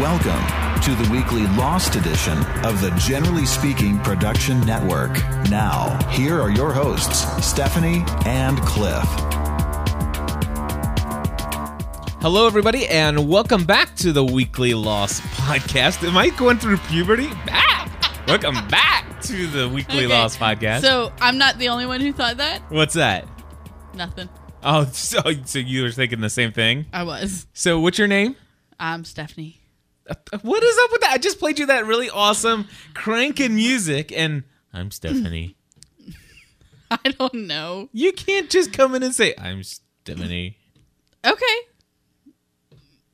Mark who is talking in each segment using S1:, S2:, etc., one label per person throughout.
S1: Welcome to the weekly Lost edition of the Generally Speaking Production Network. Now, here are your hosts, Stephanie and Cliff.
S2: Hello, everybody, and welcome back to the Weekly Lost Podcast. Am I going through puberty? Ah! welcome back to the Weekly
S3: Okay,
S2: Lost Podcast.
S3: So I'm not the only one who thought that.
S2: What's that?
S3: Nothing.
S2: Oh, so, so you were thinking the same thing?
S3: I was.
S2: So, what's your name?
S3: I'm Stephanie.
S2: What is up with that? I just played you that really awesome cranking music, and I'm Stephanie.
S3: I don't know.
S2: you can't just come in and say, I'm Stephanie.
S3: Okay.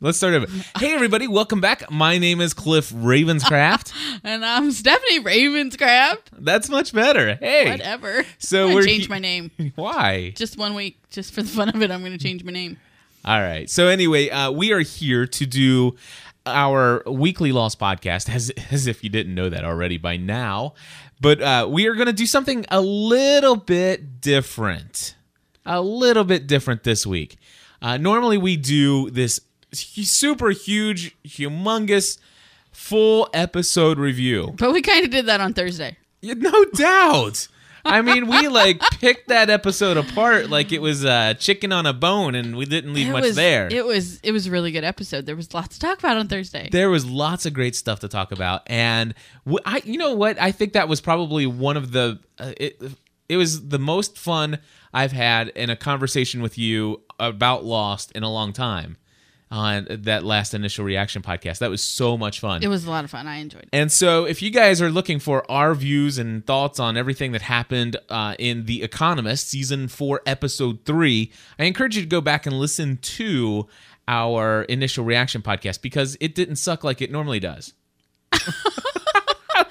S2: Let's start over. Hey, everybody, welcome back. My name is Cliff Ravenscraft.
S3: And I'm Stephanie Ravenscraft.
S2: That's much better. Hey.
S3: Whatever.
S2: So
S3: I'm
S2: we're
S3: change
S2: he-
S3: my name.
S2: Why?
S3: Just one week, just for the fun of it, I'm gonna change my name.
S2: All right. So anyway, uh, we are here to do our weekly Lost podcast, as as if you didn't know that already by now. But uh, we are going to do something a little bit different, a little bit different this week. Uh, normally, we do this super huge, humongous, full episode review.
S3: But we kind of did that on Thursday.
S2: Yeah, no doubt. I mean, we like picked that episode apart like it was uh, chicken on a bone, and we didn't leave
S3: it
S2: much
S3: was,
S2: there.
S3: It was it was a really good episode. There was lots to talk about on Thursday.
S2: there was lots of great stuff to talk about, and wh- I, you know what? I think that was probably one of the. Uh, it, it was the most fun I've had in a conversation with you about Lost in a long time. On that last initial reaction podcast, that was so much fun.
S3: it was a lot of fun. I enjoyed it.
S2: And so, if you guys are looking for our views and thoughts on everything that happened uh, in The Economist, season four, episode three, I encourage you to go back and listen to our initial reaction podcast because it didn't suck like it normally does.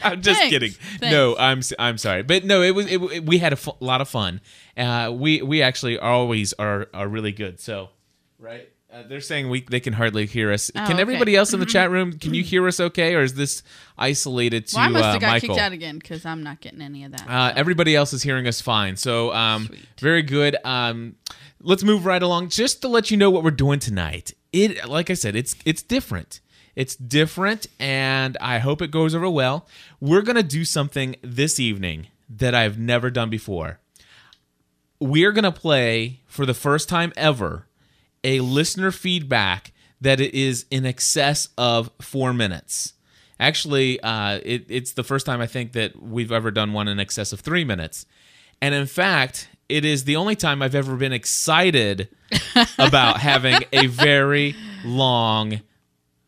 S2: I'm just
S3: Thanks.
S2: kidding.
S3: Thanks.
S2: No, I'm I'm sorry, but no, it was it, it- we had a lot of fun. Uh, we we actually always are are really good. So, right. Uh, they're saying we they can hardly hear us.
S3: Oh,
S2: can
S3: okay.
S2: everybody else in the chat room? Can you hear us okay, or is this isolated to
S3: Well, I must
S2: uh,
S3: have got
S2: Michael?
S3: kicked out again because I'm not getting any of that.
S2: Uh, everybody else is hearing us fine. So, um,
S3: Sweet.
S2: very good. Um, let's move right along. Just to let you know what we're doing tonight. It, like I said, it's it's different. It's different, and I hope it goes over well. We're gonna do something this evening that I've never done before. We're gonna play for the first time ever a listener feedback that it is in excess of four minutes. Actually, uh, it, it's the first time I think that we've ever done one in excess of three minutes. And in fact, it is the only time I've ever been excited about having a very long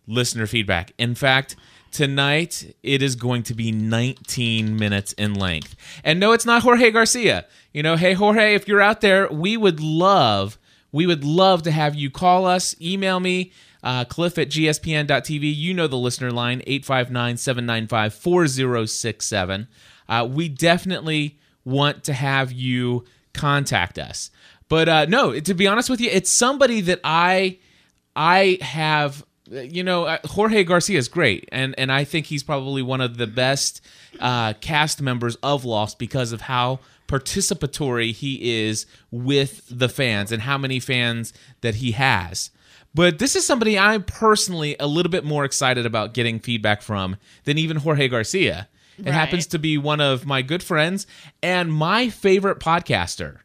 S2: listener feedback. In fact, tonight it is going to be 19 minutes in length. And no, it's not Jorge Garcia. You know, hey Jorge, if you're out there, we would love, we would love to have you call us, email me, uh, cliff at gspn.tv. You know the listener line, 859 795 4067. Uh, We definitely want to have you contact us. But uh, no, to be honest with you, it's somebody that I I have you know uh, Jorge Garcia is great and and I think he's probably one of the best uh, cast members of Lost because of how participatory he is with the fans and how many fans that he has. But this is somebody I'm personally a little bit more excited about getting feedback from than even Jorge Garcia. It
S3: Right.
S2: happens to be one of my good friends and my favorite podcaster,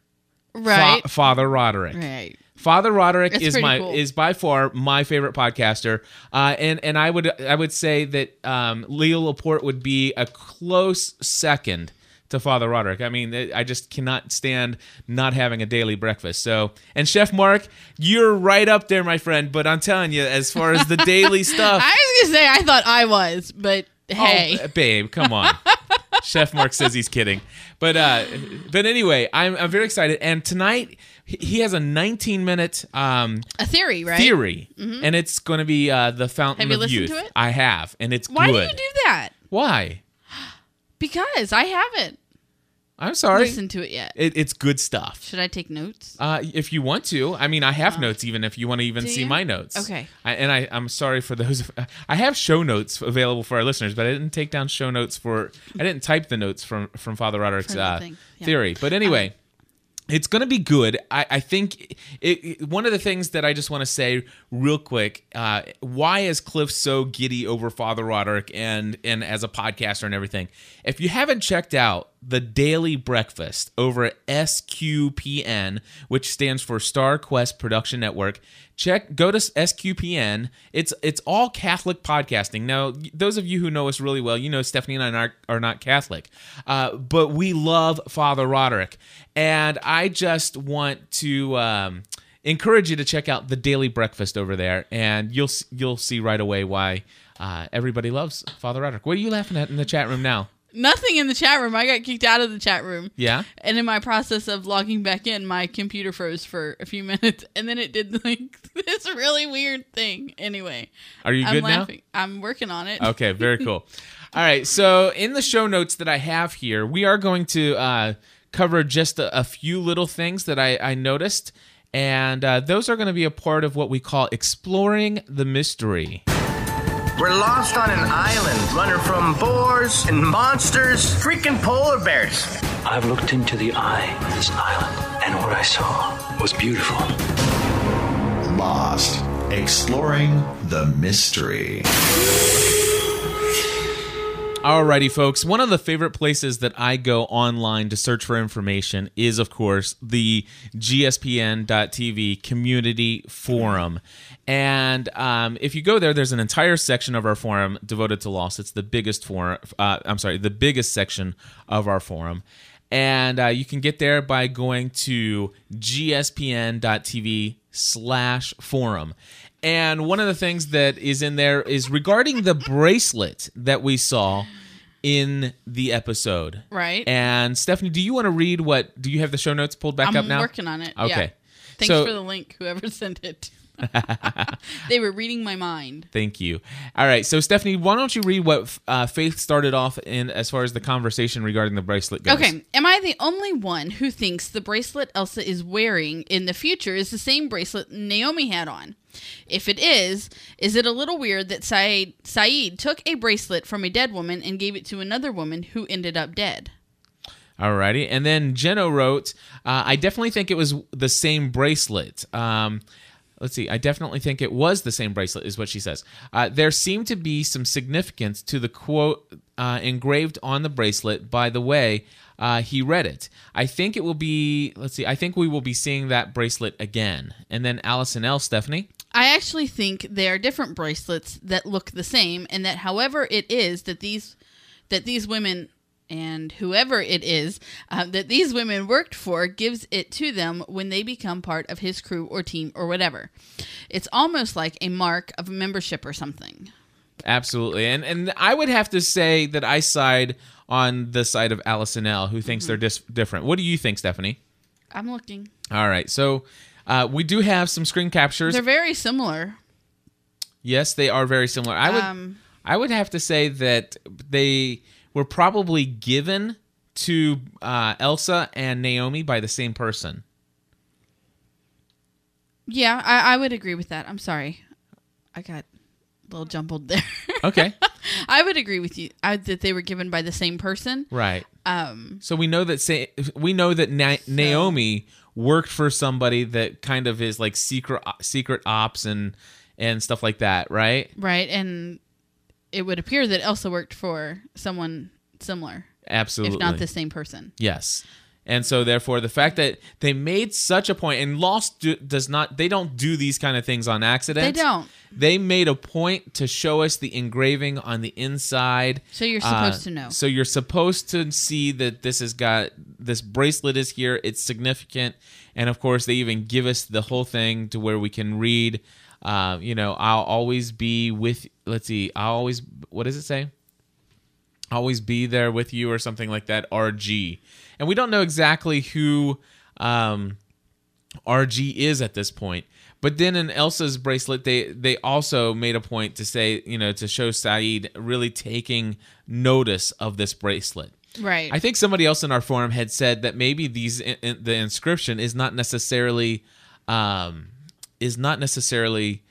S2: Fa-
S3: right.
S2: Father Roderick.
S3: right.
S2: Father Roderick
S3: It's
S2: is my
S3: cool.
S2: is by far my favorite podcaster, uh, and and I would I would say that um, Leo Laporte would be a close second to Father Roderick. I mean, I just cannot stand not having a daily breakfast. So, and Chef Mark, you're right up there, my friend. But I'm telling you, as far as the daily stuff,
S3: I was gonna say I thought I was, but hey,
S2: Oh, babe, come on. Chef Mark says he's kidding, but uh, but anyway, I'm I'm very excited. And tonight he has a 19 minute um,
S3: A theory, right?
S2: theory, and it's going to be uh, the Fountain
S3: Have you
S2: of
S3: listened
S2: Youth.
S3: to it?
S2: I have, and it's
S3: Why
S2: good.
S3: do you do that?
S2: Why?
S3: Because I haven't
S2: I'm sorry.
S3: listened to it yet.
S2: It, it's good stuff.
S3: Should I take notes?
S2: Uh, if you want to, I mean, I have notes. Even if you want to even
S3: Do
S2: see
S3: you?
S2: my notes,
S3: Okay.
S2: I, and I, I'm sorry for those. I have show notes available for our listeners, but I didn't take down show notes for. I didn't type the notes from from Father Roderick's uh,
S3: nothing. Yeah.
S2: theory. But anyway. It's going to be good. I, I think it, it- one of the things that I just want to say real quick: uh, why is Cliff so giddy over Father Roderick and and as a podcaster and everything? If you haven't checked out the Daily Breakfast over at SQPN, which stands for Star Quest Production Network, check go to SQPN. It's it's all Catholic podcasting. Now, those of you who know us really well, you know Stephanie and I are, are not Catholic, uh, but we love Father Roderick, and I just want to. Um, encourage you to check out the daily breakfast over there and you'll you'll see right away why uh, everybody loves father roderick what are you laughing at in the chat room now
S3: Nothing in the chat room. I got kicked out of the chat room.
S2: yeah
S3: And in my process of logging back in, my computer froze for a few minutes, and then it did like this really weird thing. Anyway,
S2: are you
S3: I'm
S2: good now
S3: laughing. I'm working on it.
S2: Okay, very cool. All right, so in the show notes that I have here, we are going to uh, cover just a, a few little things that I, I noticed, and uh, those are going to be a part of what we call exploring the mystery.
S4: We're lost on an island, running from boars and monsters, freaking polar bears.
S5: I've looked into the eye of this island, and what I saw was beautiful.
S1: Lost. Exploring the mystery.
S2: Alrighty, folks. One of the favorite places that I go online to search for information is, of course, the GSPN.TV community forum. And um, if you go there, there's an entire section of our forum devoted to loss. It's the biggest forum. Uh, I'm sorry, the biggest section of our forum. And uh, you can get there by going to gspn.tv slash forum. And one of the things that is in there is regarding the bracelet that we saw in the episode.
S3: Right.
S2: And Stephanie, do you want to read what? Do you have the show notes pulled back
S3: I'm
S2: up now?
S3: working on it.
S2: Okay.
S3: Yeah. Thanks
S2: So-
S3: for the link, whoever sent it. they were reading my mind.
S2: Thank you. All right, so Stephanie, why don't you read what uh, Faith started off in as far as the conversation regarding the bracelet goes?
S3: Okay, am I the only one who thinks the bracelet Elsa is wearing in the future is the same bracelet Naomi had on? If it is, is it a little weird that Said, Sayid took a bracelet from a dead woman and gave it to another woman who ended up dead?
S2: Alrighty, and then Jeno wrote, uh, "I definitely think it was the same bracelet." Um, let's see, I definitely think it was the same bracelet, is what she says. Uh, there seemed to be some significance to the quote uh, engraved on the bracelet. By the way, uh, he read it. I think it will be. Let's see. I think we will be seeing that bracelet again. And then Allison L. Stephanie.
S3: I actually think they are different bracelets that look the same, and that however it is that these that these women and whoever it is uh, that these women worked for gives it to them when they become part of his crew or team or whatever. It's almost like a mark of membership or something.
S2: Absolutely, and and I would have to say that I side on the side of Allison L, who thinks they're dis- different. What do you think, Stephanie?
S3: I'm looking.
S2: All right, so uh, we do have some screen captures.
S3: They're very similar.
S2: yes, they are very similar. I would
S3: Um,
S2: I would have to say that they were probably given to uh, Elsa and Naomi by the same person.
S3: Yeah, I, I would agree with that. I'm sorry. I got a little jumbled there.
S2: Okay,
S3: I would agree with you I, that they were given by the same person.
S2: right.
S3: Um,
S2: So we know that say, we know that Na- Naomi worked for somebody that kind of is like secret secret ops and and stuff like that, right?
S3: right, and it would appear that Elsa worked for someone similar,
S2: Absolutely.
S3: if not the same person.
S2: Yes. And so therefore the fact that they made such a point and Lost do, does not they don't do these kind of things on accident.
S3: They don't.
S2: They made a point to show us the engraving on the inside.
S3: So you're
S2: Uh,
S3: supposed to know.
S2: So you're supposed to see that this has got this bracelet is here, it's significant. And of course they even give us the whole thing to where we can read uh, you know, I'll always be with let's see, I'll always what does it say? always be there with you or something like that rg and we don't know exactly who um RG is at this point. But then in Elsa's bracelet, they they also made a point to say, you know, to show Sayid really taking notice of this bracelet.
S3: Right.
S2: I think somebody else in our forum had said that maybe these in, in- the inscription is not necessarily um, is not necessarily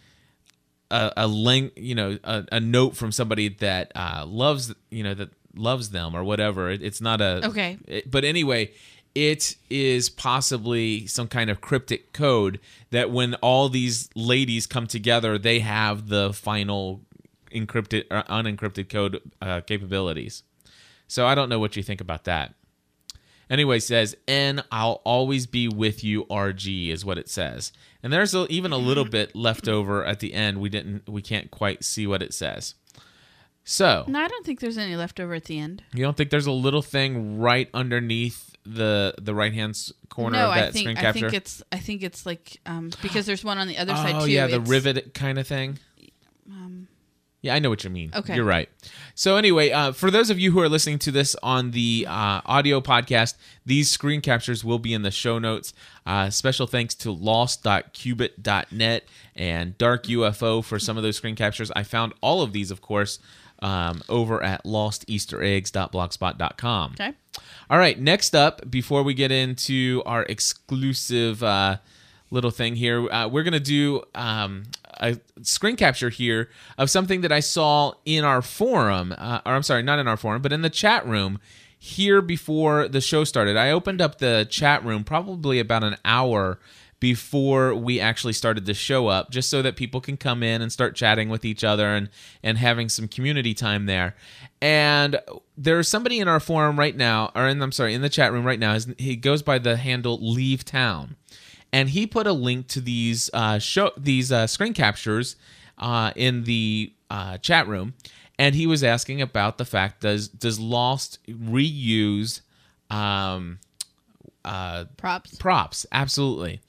S2: a, a link, you know, a, a note from somebody that uh, loves, you know, that loves them or whatever. It, it's not a
S3: Okay.
S2: it- but anyway, it is possibly some kind of cryptic code that when all these ladies come together, they have the final encrypted or unencrypted code uh, capabilities. So I don't know what you think about that. Anyway, says N. I'll always be with you. RG is what it says, and there's a, even a little bit left over at the end. We didn't, we can't quite see what it says. So
S3: no, I don't think there's any left over at the end.
S2: you don't think there's a little thing right underneath the the right hand corner
S3: no,
S2: of that
S3: I think
S2: screen
S3: I think it's I think it's like um because there's one on the other side
S2: oh
S3: too.
S2: yeah, the rivet kind of thing. Yeah, I know what you mean.
S3: Okay.
S2: you're right. So anyway, uh, for those of you who are listening to this on the uh, audio podcast, these screen captures will be in the show notes. Uh, special thanks to lost.qubit.net and Dark UFO for some of those screen captures. I found all of these, of course, um, over at losteastereggs.blogspot.com.
S3: Okay.
S2: All right, next up, before we get into our exclusive uh, little thing here, uh, we're going to do um, a screen capture here of something that I saw in our forum, uh, or I'm sorry, not in our forum, but in the chat room here before the show started. I opened up the chat room probably about an hour before we actually started the show up just so that people can come in and start chatting with each other and and having some community time there. And there's somebody in our forum right now or in I'm sorry in the chat room right now. He goes by the handle leave town and he put a link to these uh, show these uh, screen captures uh, in the uh, chat room, and he was asking about the fact does does Lost reuse um, uh,
S3: Props.
S2: props? Absolutely,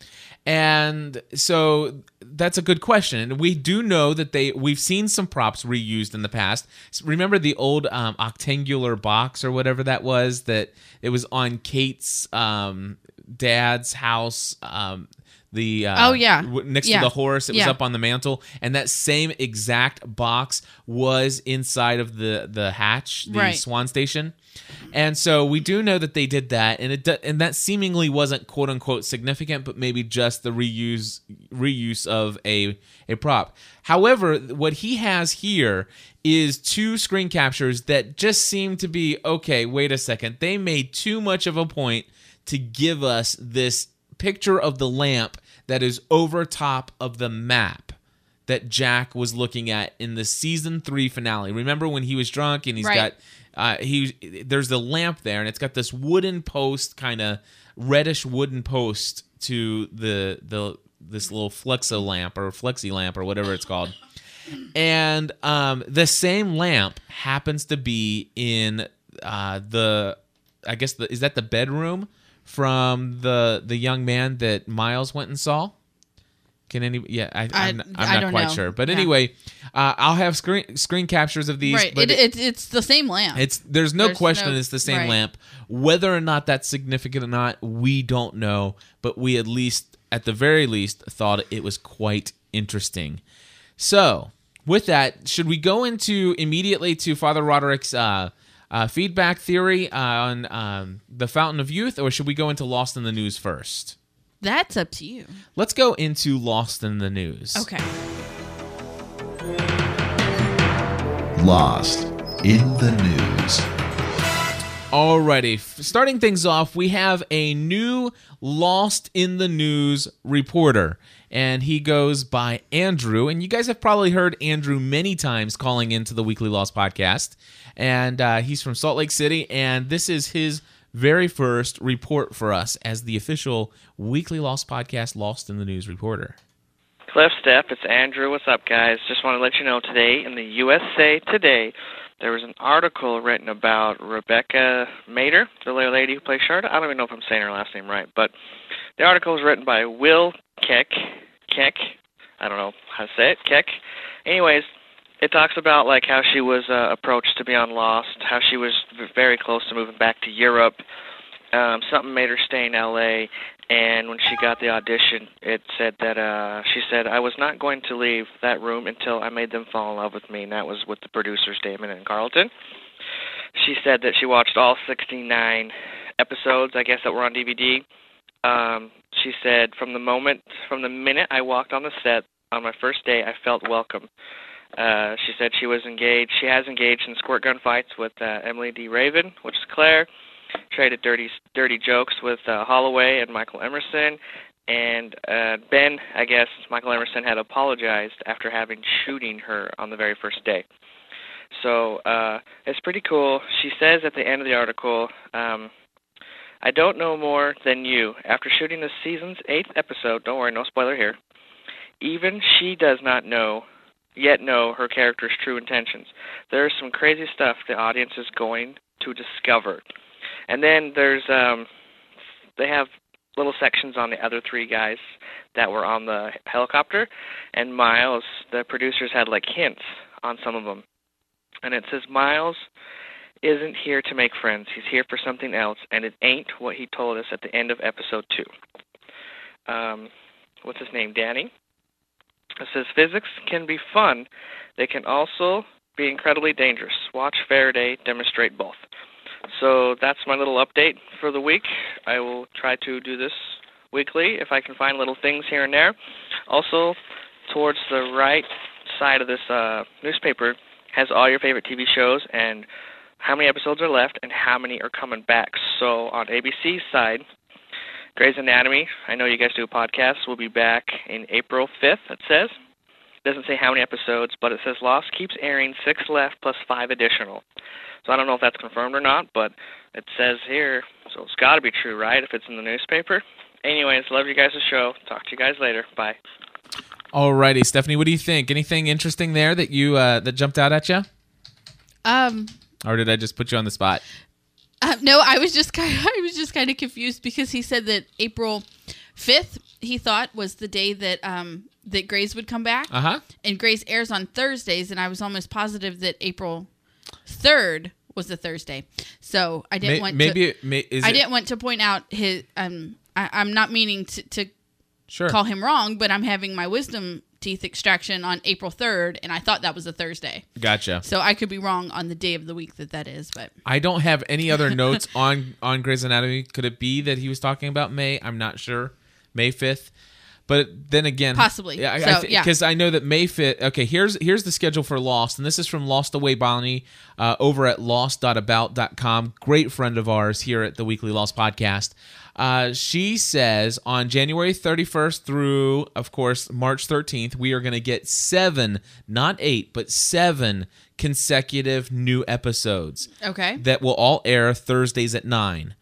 S2: and so that's a good question. And we do know that they we've seen some props reused in the past. Remember the old um, octangular box or whatever that was that it was on Kate's um, dad's house. Um, the uh,
S3: Oh, yeah.
S2: w- next
S3: Yeah.
S2: to the horse, it was up on the mantle, and that same exact box was inside of the the hatch, the
S3: Right.
S2: Swan Station. And so we do know that they did that, and it do- and that seemingly wasn't quote unquote significant, but maybe just the reuse reuse of a a prop. However, what he has here is two screen captures that just seem to be okay. Wait a second, they made too much of a point to give us this picture of the lamp that is over top of the map that Jack was looking at in the season three finale. Remember when he was drunk and he's
S3: Right.
S2: got uh, he there's the lamp there and it's got this wooden post, kind of reddish wooden post to the the this little flexo lamp or flexi lamp or whatever it's called. And um, the same lamp happens to be in uh, the I guess the is that the bedroom from the the young man that Miles went and saw. Can any? Yeah, I,
S3: I-
S2: I'm, I'm
S3: I
S2: not quite
S3: know.
S2: sure. But
S3: Yeah.
S2: anyway, uh, I'll have screen screen captures of these.
S3: right.
S2: But
S3: It, it, it's the same lamp.
S2: it's there's no
S3: There's
S2: question
S3: no-
S2: it's the same
S3: right.
S2: lamp. Whether or not that's significant or not, we don't know. But we at least, at the very least, thought it was quite interesting. So, with that, should we go into immediately to Father Roderick's uh, uh, feedback theory on um, the Fountain of Youth, or should we go into Lost in the News first?
S3: That's up to you.
S2: Let's go into Lost in the News.
S3: Okay.
S1: Lost in the news.
S2: Alrighty, f- starting things off, we have a new Lost in the News reporter, and he goes by Andrew. And you guys have probably heard Andrew many times calling into the Weekly Lost podcast. And uh, he's from Salt Lake City, and this is his very first report for us as the official Weekly Lost podcast Lost in the News reporter.
S6: Cliff Steph, it's Andrew. What's up, guys? Just want to let you know today in the USA Today, there was an article written about Rebecca Mader, the lady who plays Charlotte. I don't even know if I'm saying her last name right, but the article was written by Will Keck. Keck? I don't know how to say it. Keck. Anyways, it talks about like how she was uh, approached to be on Lost, how she was very close to moving back to Europe. Um, something made her stay in L.A. And when she got the audition, it said that uh, she said I was not going to leave that room until I made them fall in love with me, and that was with the producers Damon and Carlton. She said that she watched all 69 episodes, I guess that were on DVD. Um, she said from the moment, from the minute I walked on the set on my first day, I felt welcome. Uh, she said she was engaged. She has engaged in squirt gun fights with uh, Emily de Ravin, which is Claire. Traded dirty dirty jokes with uh, Holloway and Michael Emerson. And uh, Ben, I guess Michael Emerson had apologized after having shooting her on the very first day. So uh, it's pretty cool. She says at the end of the article, um, I don't know more than you. After shooting the season's eighth episode, don't worry, no spoiler here. Even she does not know yet know her character's true intentions. There's some crazy stuff the audience is going to discover. And then there's um they have little sections on the other three guys that were on the helicopter and Miles the producers had like hints on some of them. And it says Miles isn't here to make friends. He's here for something else and it ain't what he told us at the end of episode 2. Um what's his name? Danny? It says physics can be fun. They can also be incredibly dangerous. Watch Faraday demonstrate both. So that's my little update for the week. I will try to do this weekly if I can find little things here and there. Also, towards the right side of this uh, newspaper has all your favorite TV shows and how many episodes are left and how many are coming back. So on ABC's side, Grey's Anatomy, I know you guys do a podcast, will be back in April 5th, it says. It doesn't say how many episodes, but it says Lost keeps airing six left plus five additional. So I don't know if that's confirmed or not, but it says here, so it's got to be true, right? If it's in the newspaper. Anyways, love you guys' show. Talk to you guys later. Bye.
S2: Alrighty, Stephanie, what do you think? Anything interesting there that you uh, that jumped out at you,
S3: Um,
S2: or did I just put you on the spot?
S3: Uh, no, I was just kind of, I was just kind of confused because he said that April fifth he thought was the day that um that Grey's would come back,
S2: Uh huh.
S3: and Grey's airs on Thursdays, and I was almost positive that April third was the Thursday. So I didn't
S2: May-
S3: want
S2: maybe
S3: to.
S2: it may, is
S3: I
S2: it,
S3: didn't want to point out his. Um, I, I'm not meaning to, to
S2: sure.
S3: call him wrong, but I'm having my wisdom teeth extraction on April third, and I thought that was a Thursday.
S2: Gotcha.
S3: So I could be wrong on the day of the week that that is, but
S2: I don't have any other notes on on Grey's Anatomy. Could it be that he was talking about May? I'm not sure. May fifth. But then again,
S3: Possibly.
S2: Yeah,
S3: So, yeah.
S2: because I know that May fifth. Okay, here's here's the schedule for Lost, and this is from Lost Away Bonnie uh, over at lost.about.com. Great friend of ours here at the Weekly Lost Podcast. Uh, she says on January 31st through, of course, March 13th, we are going to get seven, not eight, but seven consecutive new episodes
S3: okay.
S2: that will all air Thursdays at 9.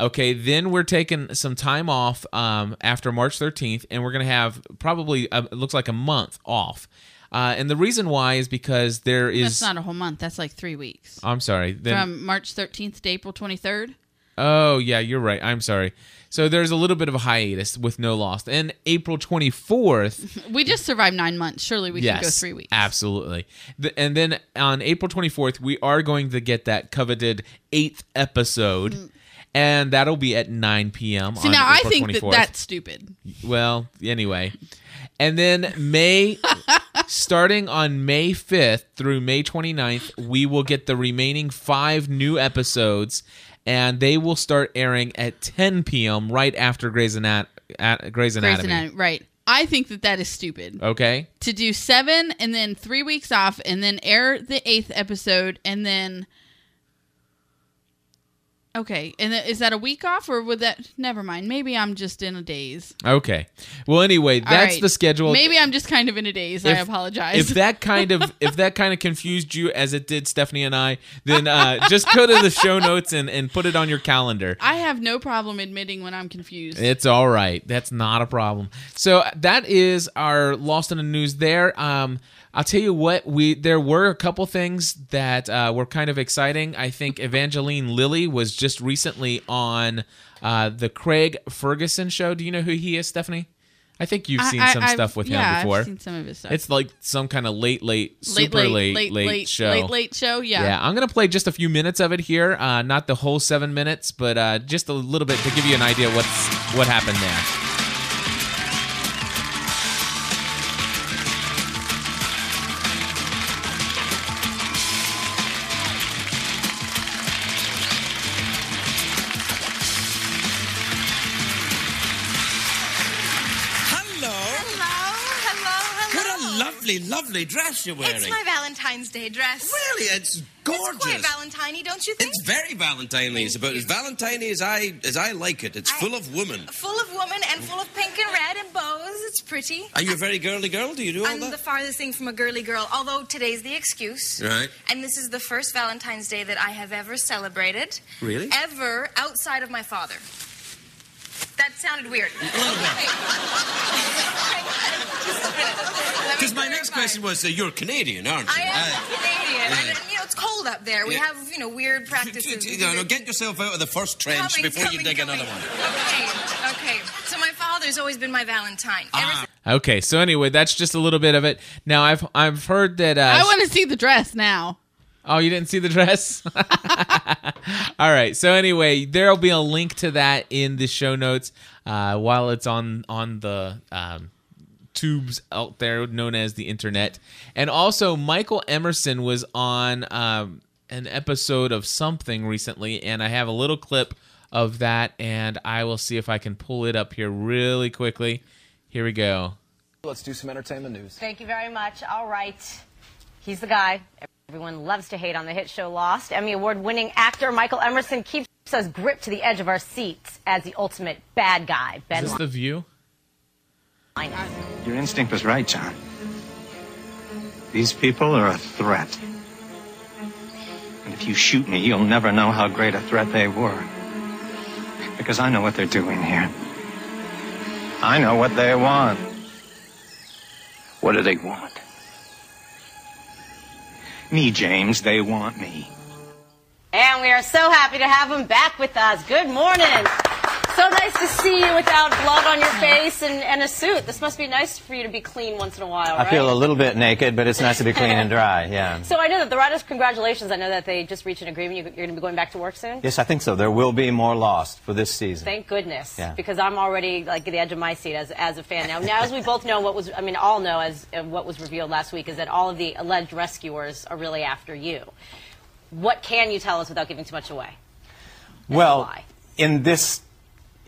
S2: Okay, then we're taking some time off um, after March 13th, and we're going to have probably, uh, it looks like a month off. Uh, and the reason why is because there is.
S3: That's not a whole month. That's like three weeks.
S2: I'm sorry. Then,
S3: From March 13th to April 23rd.
S2: Oh, yeah, you're right. I'm sorry. So there's a little bit of a hiatus with No Lost. And April 24th,
S3: We just survived nine months. Surely we can go three weeks.
S2: Absolutely. The, and then on April 24th, we are going to get that coveted eighth episode. Mm. And that'll be at 9 p.m.
S3: See,
S2: on
S3: now I think
S2: 24th.
S3: that that's stupid.
S2: Well, anyway. And then May, starting on May 5th through May 29th, we will get the remaining five new episodes, and they will start airing at 10 p.m. right after Grey's, Anat- at- Grey's
S3: Grey's
S2: Anatomy.
S3: Anatomy. Right. I think that that is stupid.
S2: Okay?
S3: To do seven and then three weeks off and then air the eighth episode and then. Okay. And is that a week off or would that. Never mind. Maybe I'm just in a daze.
S2: Okay. Well, anyway, that's
S3: right.
S2: the schedule.
S3: Maybe I'm just kind of in a daze. I apologize.
S2: If that kind of if that kind of confused you as it did Stephanie and I, then uh, just go to the show notes and, and put it on your calendar.
S3: I have no problem admitting when I'm confused.
S2: It's all right. That's not a problem. So that is our lost in the news there. Um, I'll tell you what we there were a couple things that uh, were kind of exciting. I think Evangeline Lilly was just recently on uh, the Craig Ferguson show. Do you know who he is, Stephanie? I think you've seen
S3: I-
S2: some
S3: I've-
S2: stuff with
S3: yeah,
S2: him before.
S3: I've seen some of his stuff.
S2: It's like some kind of late, late, super late, late,
S3: late,
S2: show.
S3: late, late show. Yeah.
S2: Yeah, I'm gonna play just a few minutes of it here, uh, not the whole seven minutes, but uh, just a little bit to give you an idea what's what happened there.
S7: Lovely, dress you're wearing.
S8: It's my Valentine's Day dress.
S7: Really, it's gorgeous.
S8: It's quite Valentine-y, don't you think?
S7: It's very Valentine-y. It's about as Valentine as I as I like it. It's
S8: I-
S7: full of women.
S8: Full of woman and full of pink and red and bows. It's pretty.
S7: Are you a very girly girl? Do you do all
S8: I'm
S7: that?
S8: the farthest thing from a girly girl, although today's the excuse.
S7: Right.
S8: And this is the first Valentine's Day that I have ever celebrated.
S7: Really?
S8: Ever outside of my father. That sounded weird.
S7: Because my next question was, uh, you're Canadian, aren't you?
S8: I
S7: you?
S8: am Canadian,
S7: yeah.
S8: and you know it's cold up there. We
S7: Yeah.
S8: have you know weird practices.
S7: You know, get yourself out of the first trench
S8: Coming,
S7: before you dig
S8: coming.
S7: another one.
S8: Okay, okay. So my father's always been my Valentine. Ever
S7: Ah.
S8: since-
S2: Okay, so anyway, that's just a little bit of it. Now I've I've heard that. Uh,
S3: I want to see the dress now.
S2: Oh, you didn't see the dress? All right. So anyway, there'll be a link to that in the show notes uh, while it's on on the um, tubes out there known as the internet. And also, Michael Emerson was on um, an episode of something recently, and I have a little clip of that, and I will see if I can pull it up here really quickly. Here we go.
S9: Let's do some entertainment news.
S10: Thank you very much. All right. He's the guy everyone loves to hate on the hit show Lost. Emmy Award winning actor Michael Emerson keeps us gripped to the edge of our seats as the ultimate bad guy, Ben
S2: Is this the view?
S10: Linus.
S11: Your instinct was right, John. These people are a threat. And if you shoot me, you'll never know how great a threat they were. Because I know what they're doing here. I know what they want.
S5: What do they want?
S11: Me, James, they want me.
S10: And we are so happy to have him back with us. Good morning. So nice to see you without blood on your face and, and a suit. This must be nice for you to be clean once in a while, right?
S12: I feel a little bit naked, but it's nice to be clean and dry. Yeah.
S10: So I know that the writers, congratulations. I know that they just reached an agreement. You- You're going to be going back to work soon?
S12: Yes, I think so. There will be more Lost for this season.
S10: Thank goodness,
S12: Yeah.
S10: because I'm already like at the edge of my seat as, as a fan now. Now, as we both know, what was I mean, all know as uh, what was revealed last week is that all of the alleged rescuers are really after you. What can you tell us without giving too much away?
S12: well, in this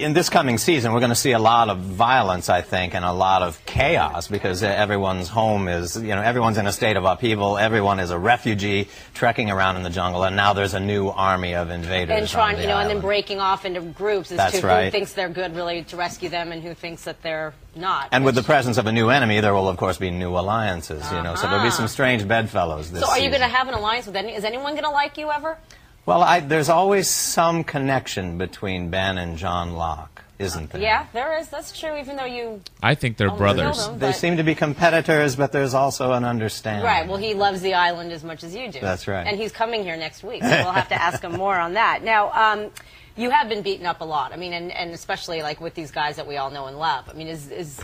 S12: in this coming season, we're going to see a lot of violence, I think, and a lot of chaos because uh, everyone's home is, you know, everyone's in a state of upheaval. Everyone is a refugee trekking around in the jungle, and now there's a new army of invaders.
S10: And trying, you know, and then breaking off into groups as
S12: That's
S10: to who thinks they're good really to rescue them and who thinks that they're not.
S12: And with the presence of a new enemy, there will of course be new alliances. You know, so there'll be
S10: Uh-huh.
S12: some strange bedfellows this
S10: so, are you going to have an alliance with any? Is anyone going to like you ever?
S12: Well, I, there's always some connection between Ben and John Locke, isn't there?
S10: Yeah, there is. That's true. Even though you
S2: I think they're brothers.
S10: killed him,
S12: They seem to be competitors, but there's also an understanding.
S10: Right. Well, he loves the island as much as you do.
S12: That's right.
S10: And he's coming here next week, so we'll have to ask him more on that. Now, um, you have been beaten up a lot. I mean, and, and especially like with these guys that we all know and love. I mean, is is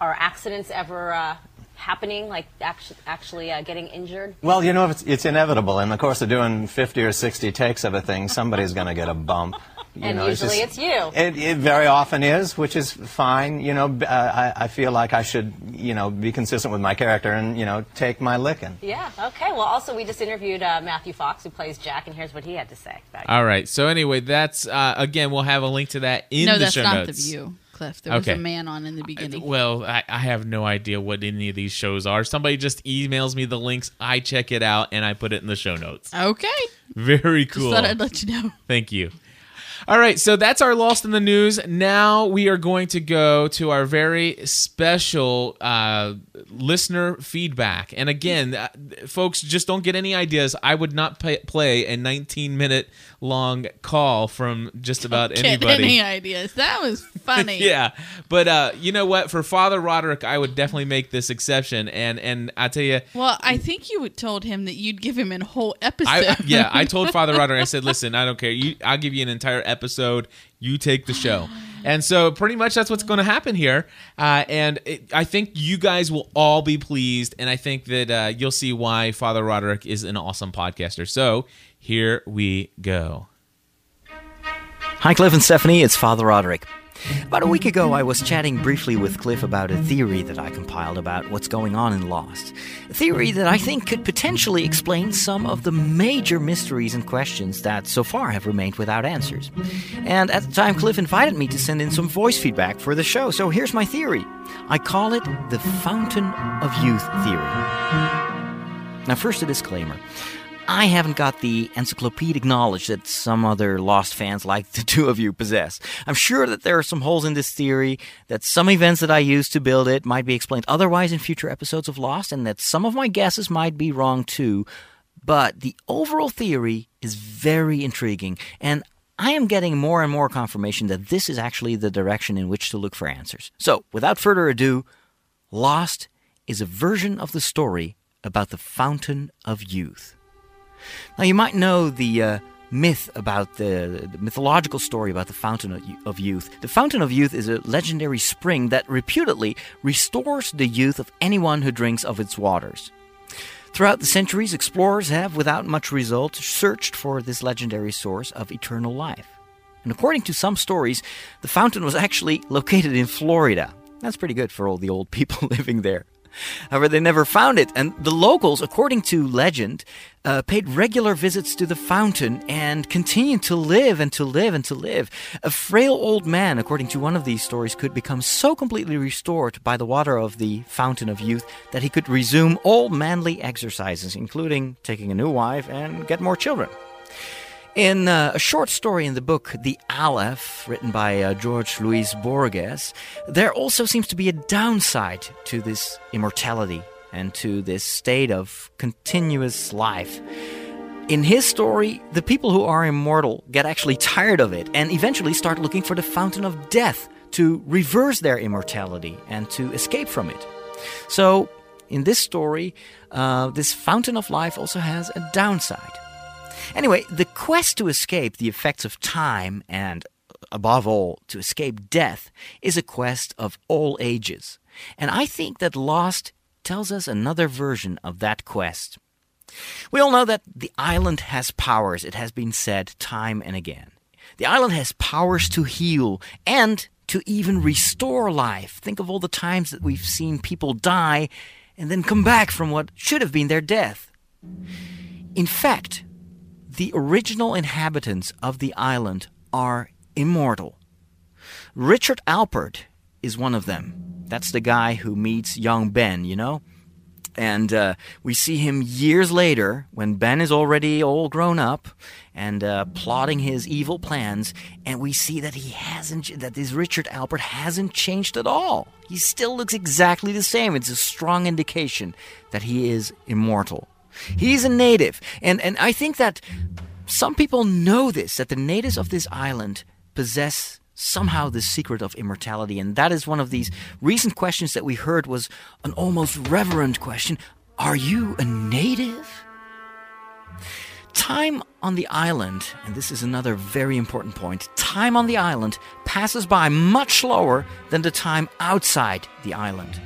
S10: are accidents ever uh, happening? Like actually, actually uh, getting injured?
S12: Well, you know, it's, it's inevitable. In the course of doing 50 or 60 takes of a thing, somebody's going to get a bump. You
S10: and
S12: know,
S10: usually
S12: just-
S10: it's you.
S12: It, it very often is, which is fine. You know, uh, I, I feel like I should, you know, be consistent with my character and, you know, take my licking.
S10: yeah. Okay. Well, also we just interviewed uh, Matthew Fox, who plays Jack, and here's what he had to say. About
S2: All right. So anyway, that's uh, again. We'll have a link to that in
S3: no,
S2: the
S3: that's not the view, Cliff. There was a man on in the beginning.
S2: Well, I, I have no idea what any of these shows are. Somebody just emails me the links. I check it out and I put it in the show notes.
S3: okay.
S2: Very
S3: Just
S2: cool.
S3: thought I'd let you know.
S2: Thank you. All right, so that's our Lost in the News. Now we are going to go to our very special uh, listener feedback. And again, uh, folks, just don't get any ideas. I would not pay, play a 19 minute long call from just about
S3: Get
S2: anybody.
S3: any ideas? That was funny.
S2: yeah, but uh, you know what? For Father Roderick, I would definitely make this exception. And and I tell you,
S3: Well, I think you told him that you'd give him a whole episode.
S2: I- yeah, I told Father Roderick, I said, listen, I don't care. You, I'll give you an entire episode. You take the show. And so, pretty much, that's what's going to happen here. Uh, and it, I think you guys will all be pleased, and I think that uh, you'll see why Father Roderick is an awesome podcaster. So, here we go.
S13: Hi, Cliff and Stephanie. It's Father Roderick. About a week ago, I was chatting briefly with Cliff about a theory that I compiled about what's going on in Lost. A theory that I think could potentially explain some of the major mysteries and questions that so far have remained without answers. And at the time, Cliff invited me to send in some voice feedback for the show, so here's my theory. I call it the Fountain of Youth theory. Now, first, a disclaimer. I haven't got the encyclopedic knowledge that some other Lost fans like the two of you possess. I'm sure that there are some holes in this theory, that some events that I used to build it might be explained otherwise in future episodes of Lost, and that some of my guesses might be wrong too. But the overall theory is very intriguing, and I am getting more and more confirmation that this is actually the direction in which to look for answers. So, without further ado, Lost is a version of the story about the Fountain of Youth. Now, you might know the uh, myth about the, the, mythological story about the Fountain of Youth. The Fountain of Youth is a legendary spring that reputedly restores the youth of anyone who drinks of its waters. Throughout the centuries, explorers have, without much result, searched for this legendary source of eternal life. And according to some stories, the fountain was actually located in Florida. That's pretty good for all the old people living there. However, they never found it, and the locals, according to legend, uh, paid regular visits to the fountain and continued to live and to live and to live. A frail old man, according to one of these stories, could become so completely restored by the water of the fountain of youth that he could resume all manly exercises, including taking a new wife and get more children. In uh, a short story in the book The Aleph, written by uh, George Luis Borges, there also seems to be a downside to this immortality and to this state of continuous life. In his story, the people who are immortal get actually tired of it and eventually start looking for the fountain of death to reverse their immortality and to escape from it. So, in this story, uh, this fountain of life also has a downside. Anyway, the quest to escape the effects of time and, above all, to escape death is a quest of all ages. And I think that Lost tells us another version of that quest. We all know that the island has powers, it has been said time and again. The island has powers to heal and to even restore life. Think of all the times that we've seen people die and then come back from what should have been their death. In fact, the original inhabitants of the island are immortal. Richard Alpert is one of them. That's the guy who meets young Ben, you know? And uh, we see him years later when Ben is already all grown up and uh, plotting his evil plans. And we see that he hasn't, that this Richard Alpert hasn't changed at all. He still looks exactly the same. It's a strong indication that he is immortal. He's a native. And, and I think that some people know this, that the natives of this island possess somehow the secret of immortality. And that is one of these recent questions that we heard was an almost reverent question. Are you a native? Time on the island, and this is another very important point, time on the island passes by much slower than the time outside the island.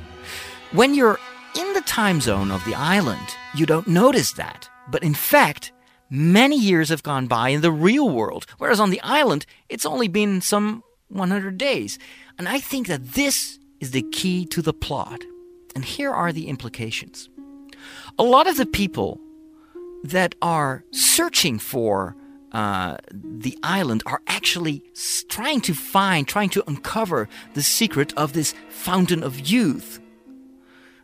S13: When you're in the time zone of the island, you don't notice that. But in fact, many years have gone by in the real world, whereas on the island, it's only been some 100 days. And I think that this is the key to the plot. And here are the implications. A lot of the people that are searching for uh, the island are actually trying to find, trying to uncover the secret of this fountain of youth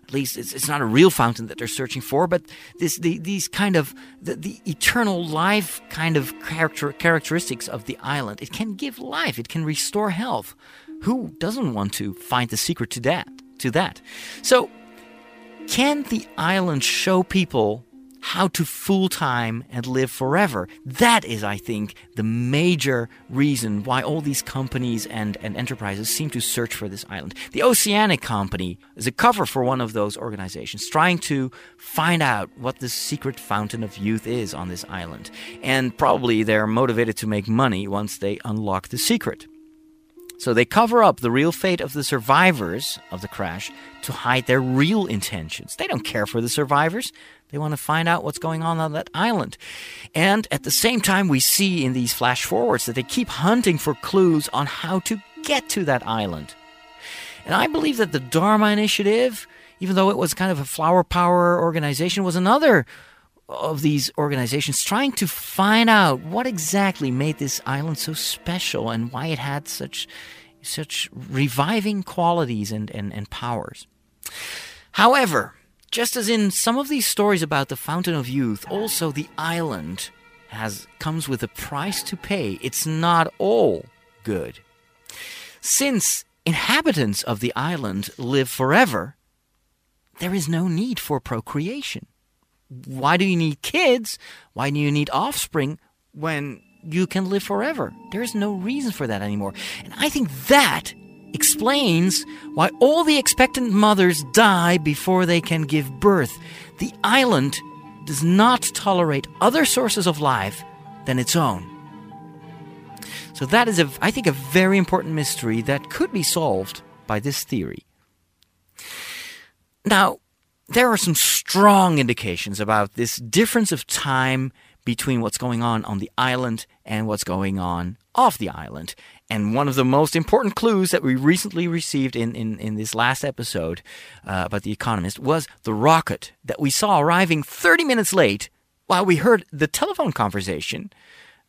S13: at least it's, it's not a real fountain that they're searching for, but this the, these kind of the, the eternal life kind of character, characteristics of the island. It can give life. It can restore health. Who doesn't want to find the secret to that? To that. So, can the island show people how to full time and live forever. That is, I think, the major reason why all these companies and, and enterprises seem to search for this island. The Oceanic Company is a cover for one of those organizations trying to find out what the secret fountain of youth is on this island. And probably they're motivated to make money once they unlock the secret. So they cover up the real fate of the survivors of the crash to hide their real intentions. They don't care for the survivors. They want to find out what's going on on that island. And at the same time, we see in these flash forwards that they keep hunting for clues on how to get to that island. And I believe that the Dharma Initiative, even though it was kind of a flower power organization, was another of these organizations trying to find out what exactly made this island so special and why it had such such reviving qualities and, and, and powers. However, just as in some of these stories about the Fountain of Youth, also the island has comes with a price to pay. It's not all good. Since inhabitants of the island live forever, there is no need for procreation. Why do you need kids? Why do you need offspring when you can live forever? There is no reason for that anymore. And I think that explains why all the expectant mothers die before they can give birth. The island does not tolerate other sources of life than its own. So that is, a, I think, a very important mystery that could be solved by this theory. Now, there are some strong indications about this difference of time between what's going on on the island and what's going on off the island. And one of the most important clues that we recently received in, in, in this last episode uh, about The Economist was the rocket that we saw arriving 30 minutes late while we heard the telephone conversation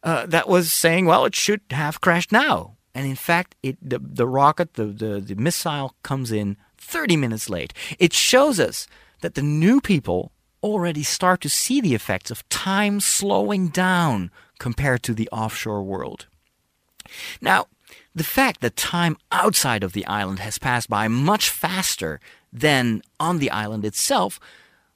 S13: uh, that was saying, well, it should have crashed now. And in fact, it, the, the rocket, the, the, the missile comes in 30 minutes late. It shows us that the new people already start to see the effects of time slowing down compared to the offshore world. Now, the fact that time outside of the island has passed by much faster than on the island itself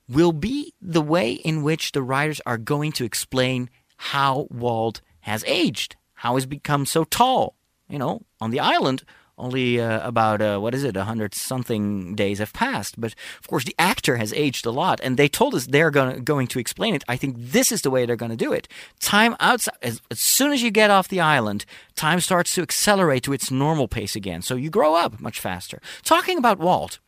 S13: will be the way in which the writers are going to explain how Walt has aged, how he's become so tall. You know, on the island, only uh, about uh, what is it, a hundred something days have passed. But of course, the actor has aged a lot, and they told us they're gonna, going to explain it. I think this is the way they're going to do it. Time outside, as, as soon as you get off the island, time starts to accelerate to its normal pace again. So you grow up much faster. Talking about Walt.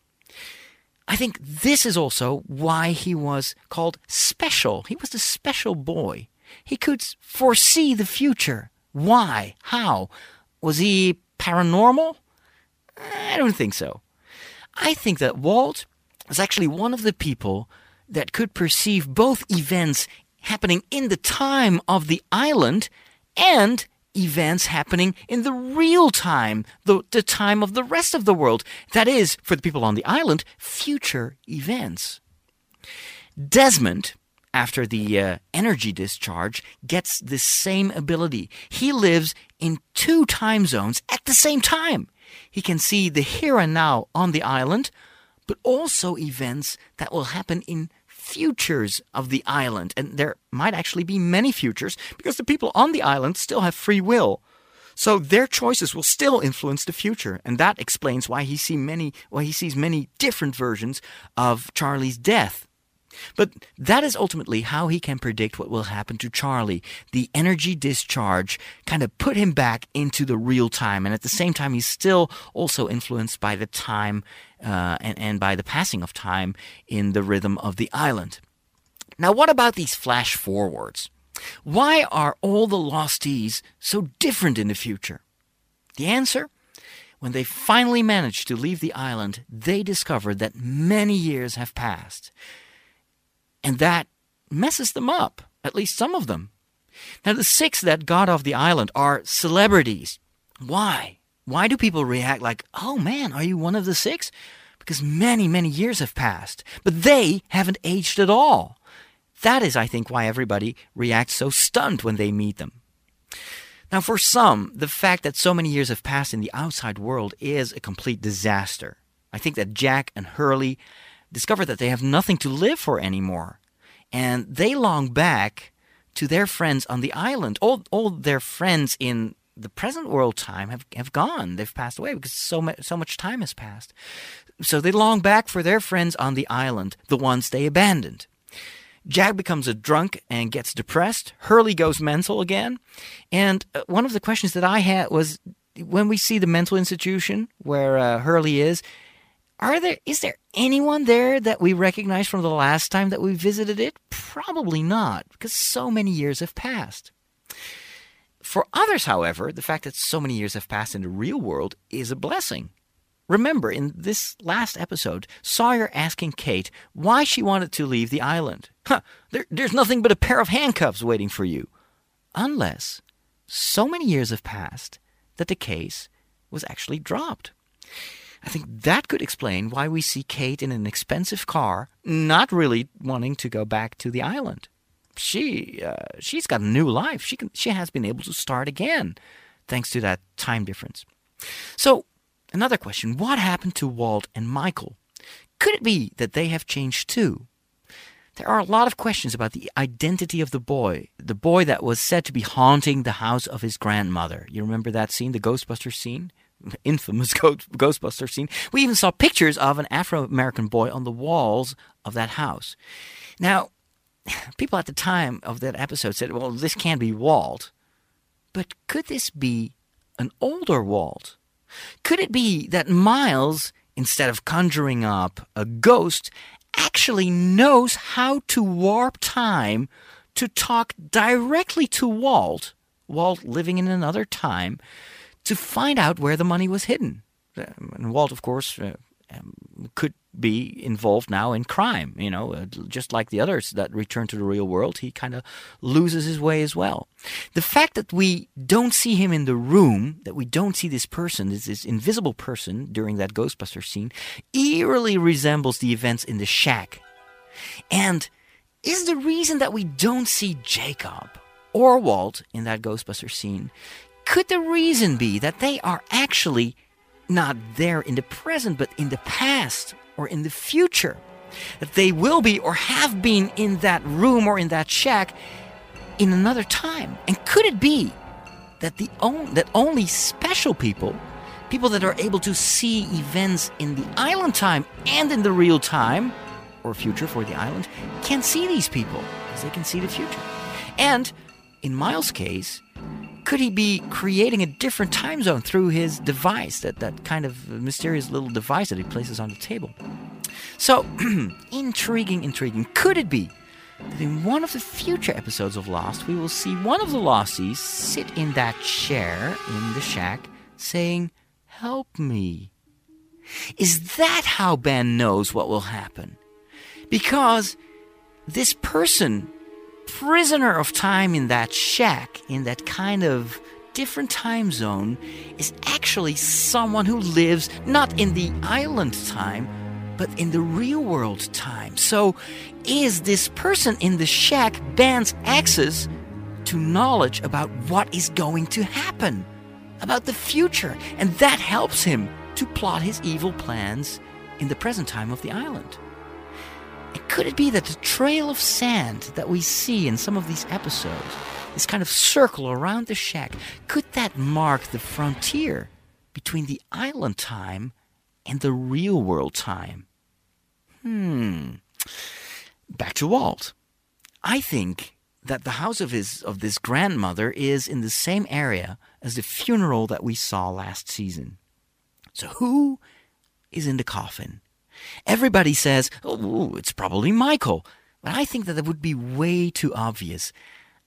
S13: I think this is also why he was called special. He was the special boy. He could foresee the future. Why? How? Was he paranormal? I don't think so. I think that Walt is actually one of the people that could perceive both events happening in the time of the island and events happening in the real time, the, the time of the rest of the world. That is, for the people on the island, future events. Desmond, after the uh, energy discharge, gets the same ability. He lives in two time zones at the same time. He can see the here and now on the island, but also events that will happen in futures of the island. And there might actually be many futures because the people on the island still have free will. So their choices will still influence the future, and that explains why he see many why he sees many different versions of Charlie's death. But that is ultimately how he can predict what will happen to Charlie. The energy discharge kind of put him back into the real time, and at the same time, he's still also influenced by the time uh, and, and by the passing of time in the rhythm of the island. Now, what about these flash forwards? Why are all the losties so different in the future? The answer? When they finally manage to leave the island, they discover that many years have passed. And that messes them up, at least some of them. Now, the six that got off the island are celebrities. Why? Why do people react like, oh man, are you one of the six? Because many, many years have passed, but they haven't aged at all. That is, I think, why everybody reacts so stunned when they meet them. Now, for some, the fact that so many years have passed in the outside world is a complete disaster. I think that Jack and Hurley discover that they have nothing to live for anymore. And they long back to their friends on the island. All, all their friends in the present world time have, have gone. They've passed away because so, much, so much time has passed. So they long back for their friends on the island, the ones they abandoned. Jack becomes a drunk and gets depressed. Hurley goes mental again. And uh, one of the questions that I had was when we see the mental institution where uh, Hurley is, are there is there anyone there that we recognize from the last time that we visited it? Probably not, because so many years have passed. For others, however, the fact that so many years have passed in the real world is a blessing. Remember, in this last episode, Sawyer asking Kate why she wanted to leave the island. Huh, there, there's nothing but a pair of handcuffs waiting for you. Unless so many years have passed that the case was actually dropped. I think that could explain why we see Kate in an expensive car, not really wanting to go back to the island. She uh, she's got a new life. She can she has been able to start again, thanks to that time difference. So another question: What happened to Walt and Michael? Could it be that they have changed too? There are a lot of questions about the identity of the boy, the boy that was said to be haunting the house of his grandmother. You remember that scene, the Ghostbuster scene? Infamous Ghostbuster scene. We even saw pictures of an Afro American boy on the walls of that house. Now, people at the time of that episode said, well, this can't be Walt. But could this be an older Walt? Could it be that Miles, instead of conjuring up a ghost, actually knows how to warp time to talk directly to Walt, Walt living in another time, to find out where the money was hidden. And Walt, of course, uh, um, could be involved now in crime. You know, uh, just like the others that return to the real world, he kind of loses his way as well. The fact that we don't see him in the room, that we don't see this person, this, this invisible person during that Ghostbuster scene, eerily resembles the events in the shack. And is the reason that we don't see Jacob or Walt in that Ghostbuster scene, could the reason be that they are actually not there in the present, but in the past or in the future. That they will be or have been in that room or in that shack in another time. And could it be that the on, that only special people, people that are able to see events in the island time and in the real time or future for the island, can see these people because they can see the future. And in Miles' case, could he be creating a different time zone through his device, that, that kind of mysterious little device that he places on the table? So, intriguing, intriguing. Could it be that in one of the future episodes of Lost, we will see one of the Losties sit in that chair in the shack saying, Help me? Is that how Ben knows what will happen? Because this person prisoner of time in that shack, in that kind of different time zone, is actually someone who lives not in the island time, but in the real world time. So, is this person in the shack Ben's access to knowledge about what is going to happen, about the future, and that helps him to plot his evil plans in the present time of the island? Could it be that the trail of sand that we see in some of these episodes, this kind of circle around the shack, could that mark the frontier between the island time and the real world time? Hmm. Back to Walt. I think that the house of his of this grandmother is in the same area as the funeral that we saw last season. So who is in the coffin? Everybody says, oh, it's probably Michael. But I think that that would be way too obvious.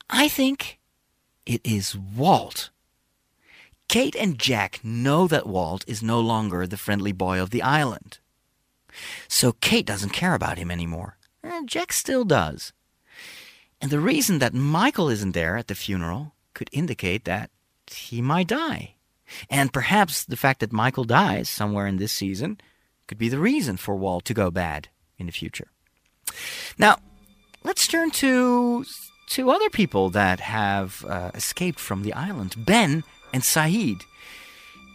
S13: I think it is Walt. Kate and Jack know that Walt is no longer the friendly boy of the island. So Kate doesn't care about him anymore. And Jack still does. And the reason that Michael isn't there at the funeral could indicate that he might die. And perhaps the fact that Michael dies somewhere in this season could be the reason for Walt to go bad in the future. Now, let's turn to two other people that have uh, escaped from the island Ben and Sayid.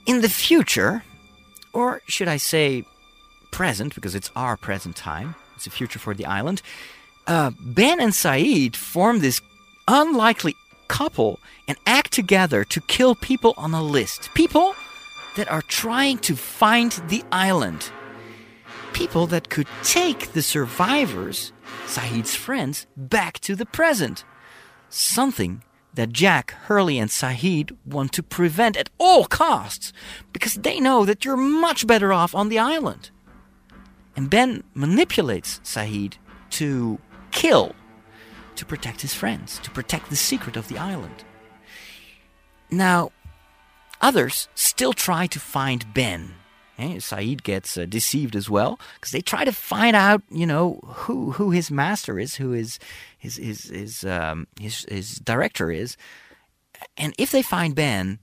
S13: In the future, or should I say present, because it's our present time, it's a future for the island, uh, Ben and Sayid form this unlikely couple and act together to kill people on a list. People that are trying to find the island people that could take the survivors, Sayid's friends, back to the present. Something that Jack, Hurley, and Sayid want to prevent at all costs because they know that you're much better off on the island. And Ben manipulates Sayid to kill, to protect his friends, to protect the secret of the island. Now, others still try to find Ben. Eh, Sayid gets uh, deceived as well because they try to find out, you know, who who his master is, who his his his his, um, his his director is, and if they find Ben,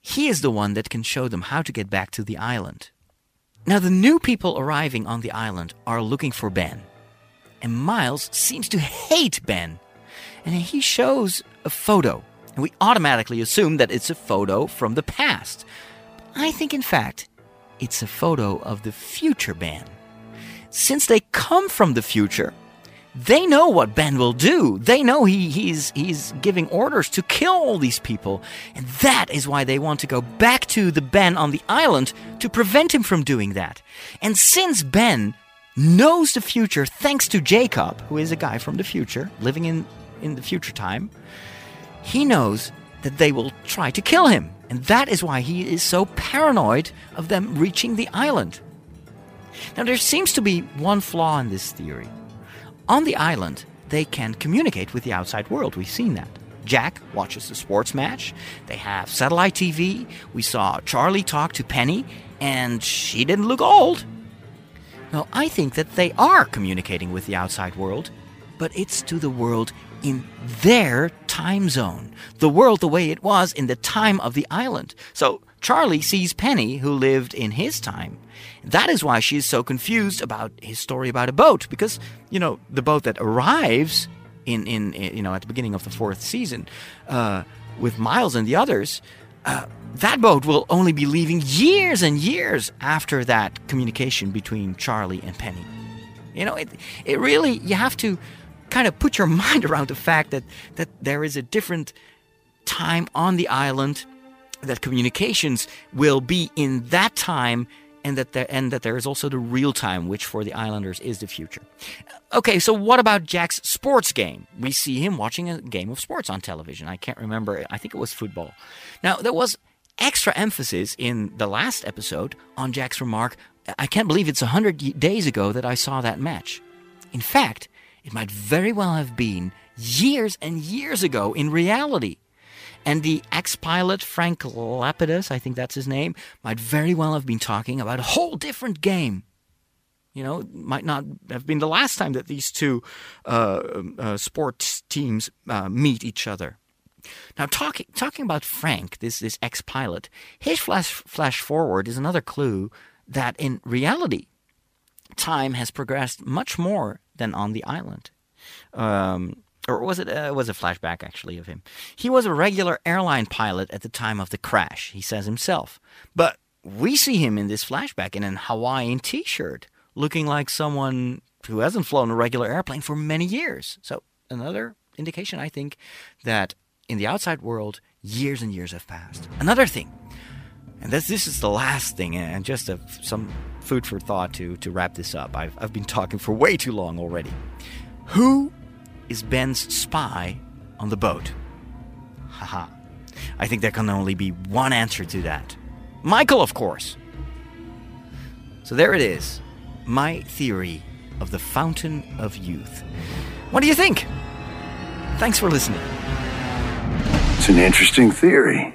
S13: he is the one that can show them how to get back to the island. Now, the new people arriving on the island are looking for Ben, and Miles seems to hate Ben, and he shows a photo, and we automatically assume that it's a photo from the past. I think, in fact, it's a photo of the future Ben. Since they come from the future, they know what Ben will do. They know he, he's, he's giving orders to kill all these people. And that is why they want to go back to the Ben on the island to prevent him from doing that. And since Ben knows the future thanks to Jacob, who is a guy from the future, living in, in the future time, he knows that they will try to kill him. And that is why he is so paranoid of them reaching the island. Now, there seems to be one flaw in this theory. On the island, they can communicate with the outside world. We've seen that. Jack watches the sports match. They have satellite TV. We saw Charlie talk to Penny, and she didn't look old. Now, I think that they are communicating with the outside world, but it's to the world in their time zone, the world the way it was in the time of the island. So Charlie sees Penny, who lived in his time. That is why she is so confused about his story about a boat, because, you know, the boat that arrives in, in, you know, at the beginning of the fourth season uh, with Miles and the others, uh, that boat will only be leaving years and years after that communication between Charlie and Penny. You know, it, it really, you have to kind of put your mind around the fact that, that there is a different time on the island, that communications will be in that time, and that there, and that there is also the real time, which for the Islanders is the future. Uh, okay, so what about Jack's sports game? We see him watching a game of sports on television. I can't remember. I think it was football. Now there was extra emphasis in the last episode on Jack's remark. I can't believe it's a hundred days ago that I saw that match. In fact, it might very well have been years and years ago in reality. And the ex pilot, Frank Lapidus, I think that's his name, might very well have been talking about a whole different game. You know, might not have been the last time that these two uh, uh, sports teams uh, meet each other. Now, talking talking about Frank, this this ex pilot, his flash flash forward is another clue that in reality, time has progressed much more than on the island. Um, or was it uh, was a flashback actually of him? He was a regular airline pilot at the time of the crash. He says himself, but we see him in this flashback in an Hawaiian T-shirt, looking like someone who hasn't flown a regular airplane for many years. So another indication, I think, that in the outside world, years and years have passed. Another thing, and this this is the last thing, and just a, some food for thought to to wrap this up. I've I've been talking for way too long already. Who is Ben's spy on the boat? Haha. I think there can only be one answer to that. Michael, of course. So there it is. My theory of the fountain of youth. What do you think? Thanks for listening.
S14: It's an interesting theory.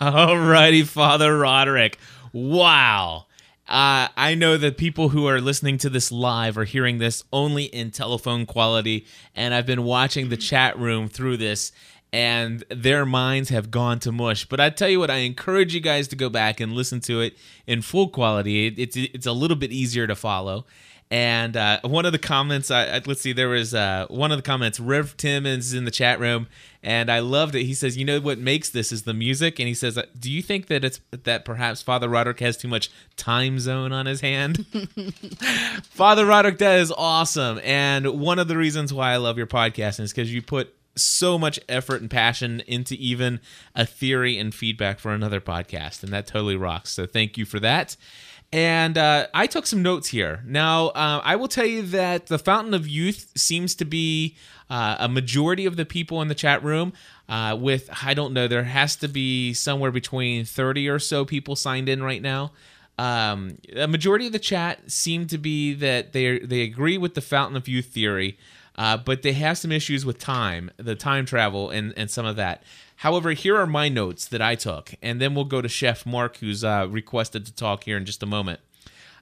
S2: Alrighty, Father Roderick. Wow. Uh, I know that people who are listening to this live are hearing this only in telephone quality, and I've been watching the chat room through this, and their minds have gone to mush. But I tell you what, I encourage you guys to go back and listen to it in full quality. It, it's it's a little bit easier to follow. And uh, one of the comments, I, let's see, there was uh, one of the comments. Rev Tim is in the chat room, and I loved it. He says, "You know what makes this is the music." And he says, "Do you think that it's that perhaps Father Roderick has too much time zone on his hand?" Father Roderick, that is awesome. And one of the reasons why I love your podcast is because you put so much effort and passion into even a theory and feedback for another podcast, and that totally rocks. So thank you for that. And uh, I took some notes here. Now, uh, I will tell you that the Fountain of Youth seems to be uh, a majority of the people in the chat room. Uh, with I don't know, there has to be somewhere between thirty or so people signed in right now. Um, a majority of the chat seem to be that they they agree with the Fountain of Youth theory, uh, but they have some issues with time, the time travel, and and some of that. However, here are my notes that I took, and then we'll go to Chef Mark, who's uh, requested to talk here in just a moment.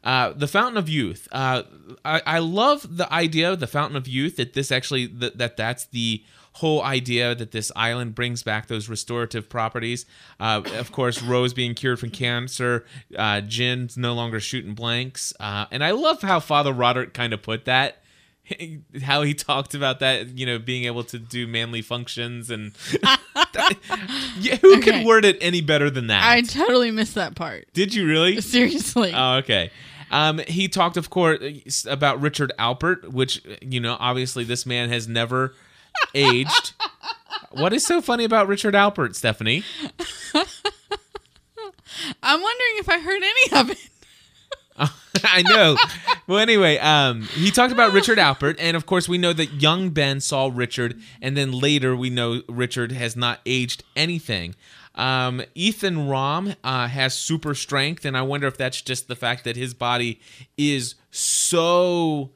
S2: Uh, the Fountain of Youth. Uh, I, I love the idea of the Fountain of Youth. That this actually that, that that's the whole idea that this island brings back those restorative properties. Uh, of course, Rose being cured from cancer, uh, Jin's no longer shooting blanks, uh, and I love how Father Roderick kind of put that. How he talked about that, you know, being able to do manly functions, and yeah, who
S3: Okay.
S2: can word it any better than that?
S3: I totally missed that part.
S2: Did you really?
S3: Seriously.
S2: Oh, okay. Um, he talked, of course, about Richard Alpert, which you know, obviously, this man has never aged. what is so funny about Richard Alpert, Stephanie?
S3: I'm wondering if I heard any of it.
S2: I know. well, anyway, um, he talked about Richard Alpert, and of course, we know that young Ben saw Richard, and then later we know Richard has not aged anything. Um, Ethan Rom uh, has super strength, and I wonder if that's just the fact that his body is so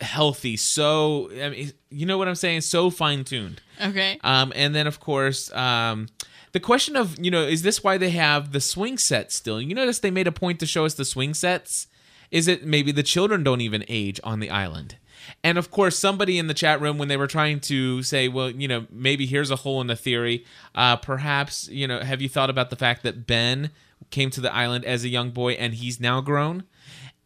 S2: healthy, so I mean, you know what I'm saying, so fine tuned.
S3: Okay.
S2: Um, and then of course, um, the question of you know, is this why they have the swing set still? You notice they made a point to show us the swing sets. Is it maybe the children don't even age on the island? And of course, somebody in the chat room, when they were trying to say, well, you know, maybe here's a hole in the theory. Uh, perhaps, you know, have you thought about the fact that Ben came to the island as a young boy and he's now grown?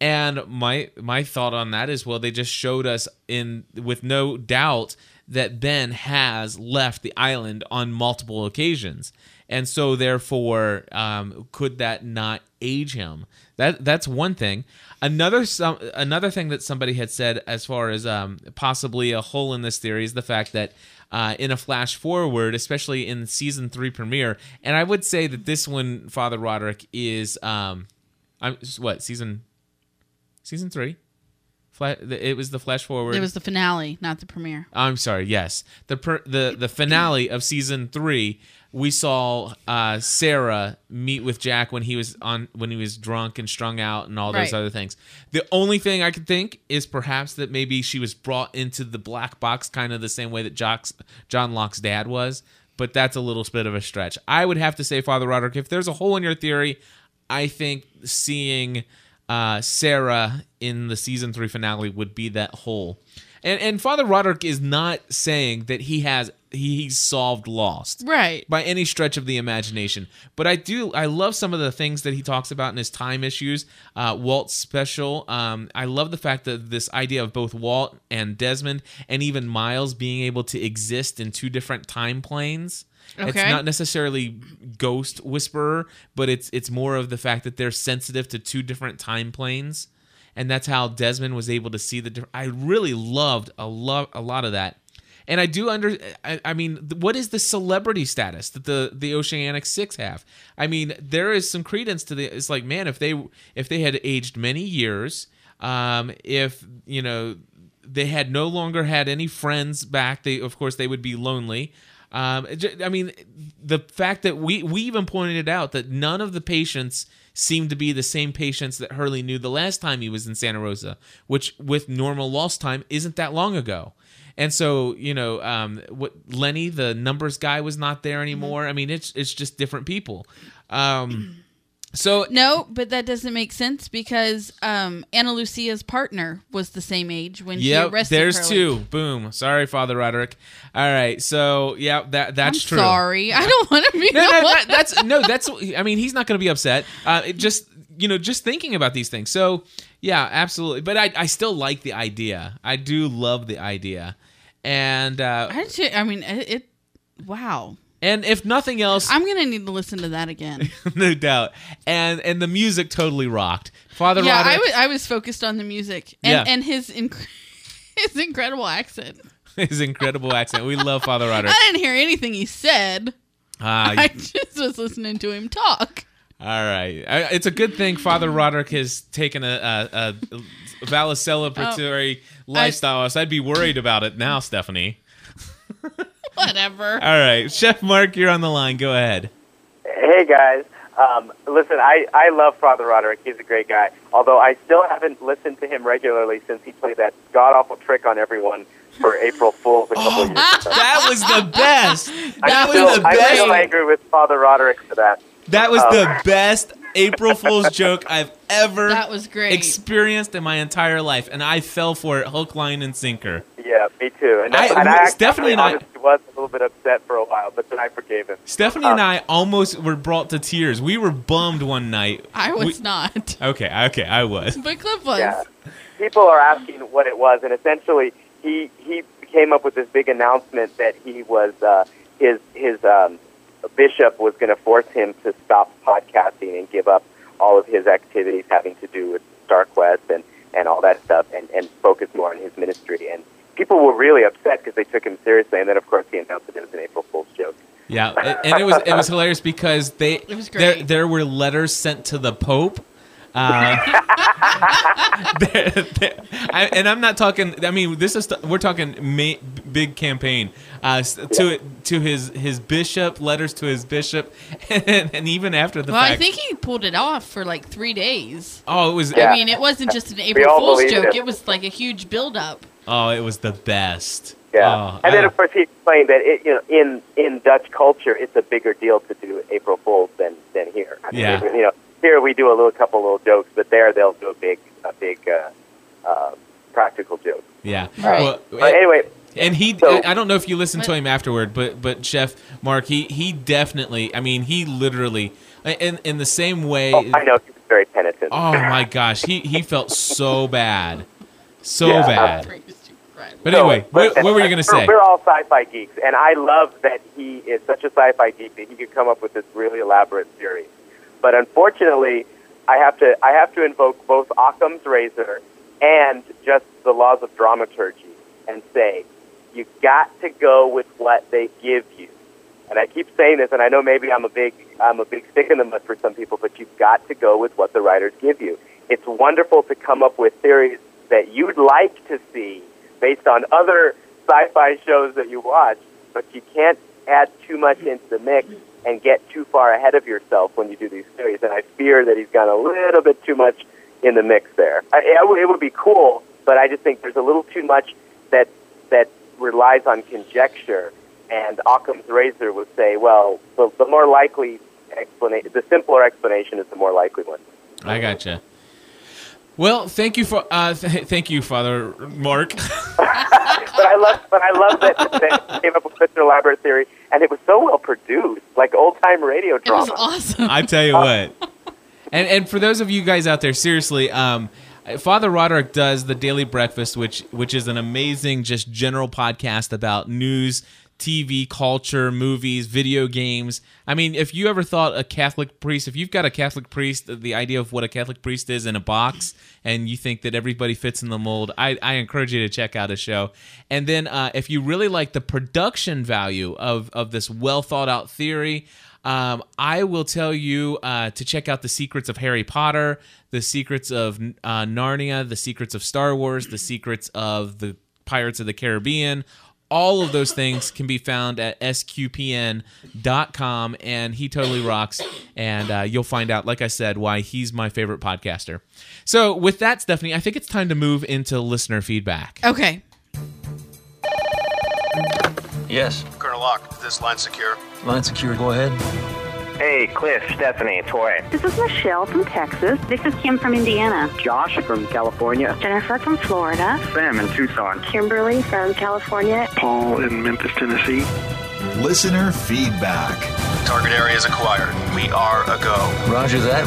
S2: And my my thought on that is, well, they just showed us in with no doubt that Ben has left the island on multiple occasions, and so therefore, um, could that not age him? That that's one thing. Another some another thing that somebody had said as far as um, possibly a hole in this theory is the fact that uh, in a flash forward, especially in season three premiere, and I would say that this one, Father Roderick, is um, I'm what season season three. It was the flash forward.
S3: It was the finale, not the premiere.
S2: I'm sorry. Yes, the per- the the finale of season three. We saw uh, Sarah meet with Jack when he was on when he was drunk and strung out and all those
S3: Right.
S2: other things. The only thing I could think is perhaps that maybe she was brought into the black box, kind of the same way that Jock's, John Locke's dad was. But that's a little bit of a stretch. I would have to say, Father Roderick, if there's a hole in your theory, I think seeing uh, Sarah in the season three finale would be that hole. And and Father Roderick is not saying that he has he, he's solved Lost
S3: Right.
S2: by any stretch of the imagination. But I do I love some of the things that he talks about in his time issues. Uh, Walt's special. Um, I love the fact that this idea of both Walt and Desmond and even Miles being able to exist in two different time planes. It's not necessarily ghost whisperer, but it's it's more of the fact that they're sensitive to two different time planes, and that's how Desmond was able to see the. I really loved a lot a lot of that, and I do under. I, I mean, what is the celebrity status that the the Oceanic Six have? I mean, there is some credence to the. It's like, man, if they if they had aged many years, um, if you know they had no longer had any friends back, they of course they would be lonely. Um, I mean, the fact that we we even pointed out that none of the patients seemed to be the same patients that Hurley knew the last time he was in Santa Rosa, which with normal lost time isn't that long ago. And so, you know, um, what Lenny, the numbers guy, was not there anymore. I mean, it's it's just different people. Um, so
S3: No, but that doesn't make sense because um, Ana Lucia's partner was the same age when she
S2: Yep,
S3: arrested
S2: there's
S3: Hurley.
S2: two. Boom. Sorry, Father Roderick. All right, so yeah, that that's
S3: I'm
S2: true.
S3: sorry. I don't want to be
S2: no, no, that, that's no, that's. I mean, he's not going to be upset. Uh, it just you know, just thinking about these things. So yeah, absolutely. But I, I still like the idea. I do love the idea, and uh,
S3: I, I mean, it, it. Wow.
S2: And if nothing else,
S3: I'm gonna need to listen to that again.
S2: no doubt. And and the music totally rocked. Father
S3: yeah, I
S2: Roderick,
S3: was I was focused on the music and
S2: Yeah.
S3: and his inc- his incredible accent.
S2: his incredible accent. We love Father Roderick.
S3: I didn't hear anything he said.
S2: Ah,
S3: I just was listening to him talk.
S2: All right, I, it's a good thing Father Roderick has taken a, a, a vow celebratory lifestyle. so I'd be worried about it now, Stephanie.
S3: Whatever.
S2: All right, Chef Mark, you're on the line. Go ahead.
S15: Hey guys, um, listen, I, I love Father Roderick. He's a great guy. Although I still haven't listened to him regularly since he played that god awful trick on everyone for April Fools a couple of years ago.
S2: That was the best.
S15: I'm
S2: That was
S15: still,
S2: the
S15: I'm
S2: best.
S15: still angry with Father Roderick for that.
S2: That was
S15: Um,
S2: the best April Fool's joke I've ever
S3: That was great.
S2: experienced in my entire life, and I fell for it hook, line, and sinker.
S15: Yeah, me too. And,
S2: I-
S15: and I actually
S2: Stephanie and I-
S15: was a little bit upset for a while, but then I forgave him.
S2: Stephanie and I almost were brought to tears. We were bummed one night.
S3: I was
S2: We-
S3: not.
S2: Okay, okay, I was.
S3: But Cliff was.
S15: Yeah. People are asking what it was, and essentially, he he came up with this big announcement that he was uh, his his um, bishop was going to force him to stop podcasting and give up all of his activities having to do with StarQuest and and all that stuff, and and focus more on his ministry. And people were really upset because they took him seriously, and then of course he announced that it was an April Fool's joke.
S2: Yeah, and it was it was hilarious because they there there were letters sent to the Pope. Uh, there- there- I, and I'm not talking. I mean, this is we're talking ma- big campaign uh, to it to his his bishop, letters to his bishop, and, and even after the
S3: well,
S2: fact.
S3: I think he pulled it off for like three days.
S2: oh, it was.
S3: I mean, it wasn't just an April Fool's joke.
S15: it.
S3: It was like a huge build-up.
S2: Oh, it was the best.
S15: Yeah,
S2: Oh,
S15: and then of course he explained that it, you know in in Dutch culture it's a bigger deal to do April Fools than than here. I mean,
S2: Yeah.
S15: you know here we do a little couple little jokes, but there they'll do a big a big uh, uh, practical joke.
S2: Yeah.
S15: Right.
S2: Well,
S15: But anyway,
S2: and he
S15: So-
S2: I don't know if you listened to him afterward, but but Chef Mark, he he definitely, I mean, he literally in in the same way
S15: oh, I know he was very penitent.
S2: Oh my gosh, he he felt so bad. So
S15: Yeah.
S2: bad. But
S15: So,
S2: anyway, what, what were you going to say?
S15: We're all sci-fi geeks, and I love that he is such a sci-fi geek that he could come up with this really elaborate theory. But unfortunately, I have to I have to invoke both Occam's razor and just the laws of dramaturgy and say you got to go with what they give you. And I keep saying this, and I know maybe I'm a big I'm a big stick in the mud for some people, but you've got to go with what the writers give you. It's wonderful to come up with theories that you'd like to see based on other sci-fi shows that you watch, but you can't add too much into the mix and get too far ahead of yourself when you do these theories. And I fear that he's gone a little bit too much in the mix there. I, it, would- it would be cool, but I just think there's a little too much that that relies on conjecture. And Occam's razor would say, well, the, the more likely explanation, the simpler explanation is the more likely one.
S2: I gotcha. Well, thank you for uh, th- thank you, Father Mark.
S15: but I love, but I love that, that he came up with such an elaborate theory, and it was so well produced, like old time radio drama.
S3: It was awesome.
S2: I tell you what. And and for those of you guys out there, seriously, um, Father Roderick does the Daily Breakfast, which which is an amazing, just general podcast about news, TV, culture, movies, video games. I mean, if you ever thought a Catholic priest, if you've got a Catholic priest, the idea of what a Catholic priest is in a box, and you think that everybody fits in the mold, I, I encourage you to check out his show. And then uh, if you really like the production value of of this well thought out theory. Um, I will tell you uh, to check out the secrets of Harry Potter, the secrets of uh, Narnia, the secrets of Star Wars, the secrets of the Pirates of the Caribbean. All of those things can be found at sqpn.com, and he totally rocks. And uh, you'll find out, like I said, why he's my favorite podcaster. So, with that, Stephanie, I think it's time to move into listener feedback.
S3: Okay.
S7: Yes.
S16: Colonel Locke, is this line secure?
S7: Line secure, go ahead.
S4: Hey, Cliff, Stephanie, Toy.
S17: This is Michelle from Texas. This is Kim from Indiana.
S4: Josh from California.
S17: Jennifer from Florida.
S4: Sam in Tucson.
S17: Kimberly from California.
S14: Paul in Memphis, Tennessee.
S1: Listener feedback.
S16: Target area is acquired. We are a go.
S7: Roger that.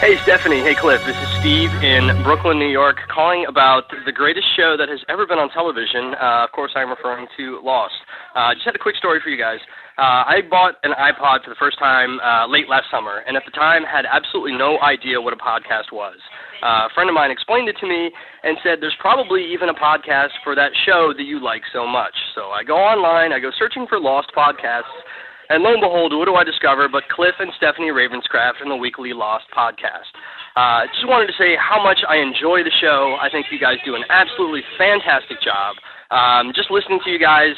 S6: Hey, Stephanie. Hey, Cliff. This is Steve in Brooklyn, New York, calling about the greatest show that has ever been on television. Uh, of course, I'm referring to Lost. Uh, just had a quick story for you guys. Uh, I bought an iPod for the first time uh, late last summer, and at the time had absolutely no idea what a podcast was. Uh, a friend of mine explained it to me and said there's probably even a podcast for that show that you like so much. So I go online, I go searching for Lost podcasts,
S18: And lo and behold, what do I discover but Cliff and Stephanie Ravenscraft in the weekly Lost podcast. Uh, just wanted to say how much I enjoy the show. I think you guys do an absolutely fantastic job. Um, just listening to you guys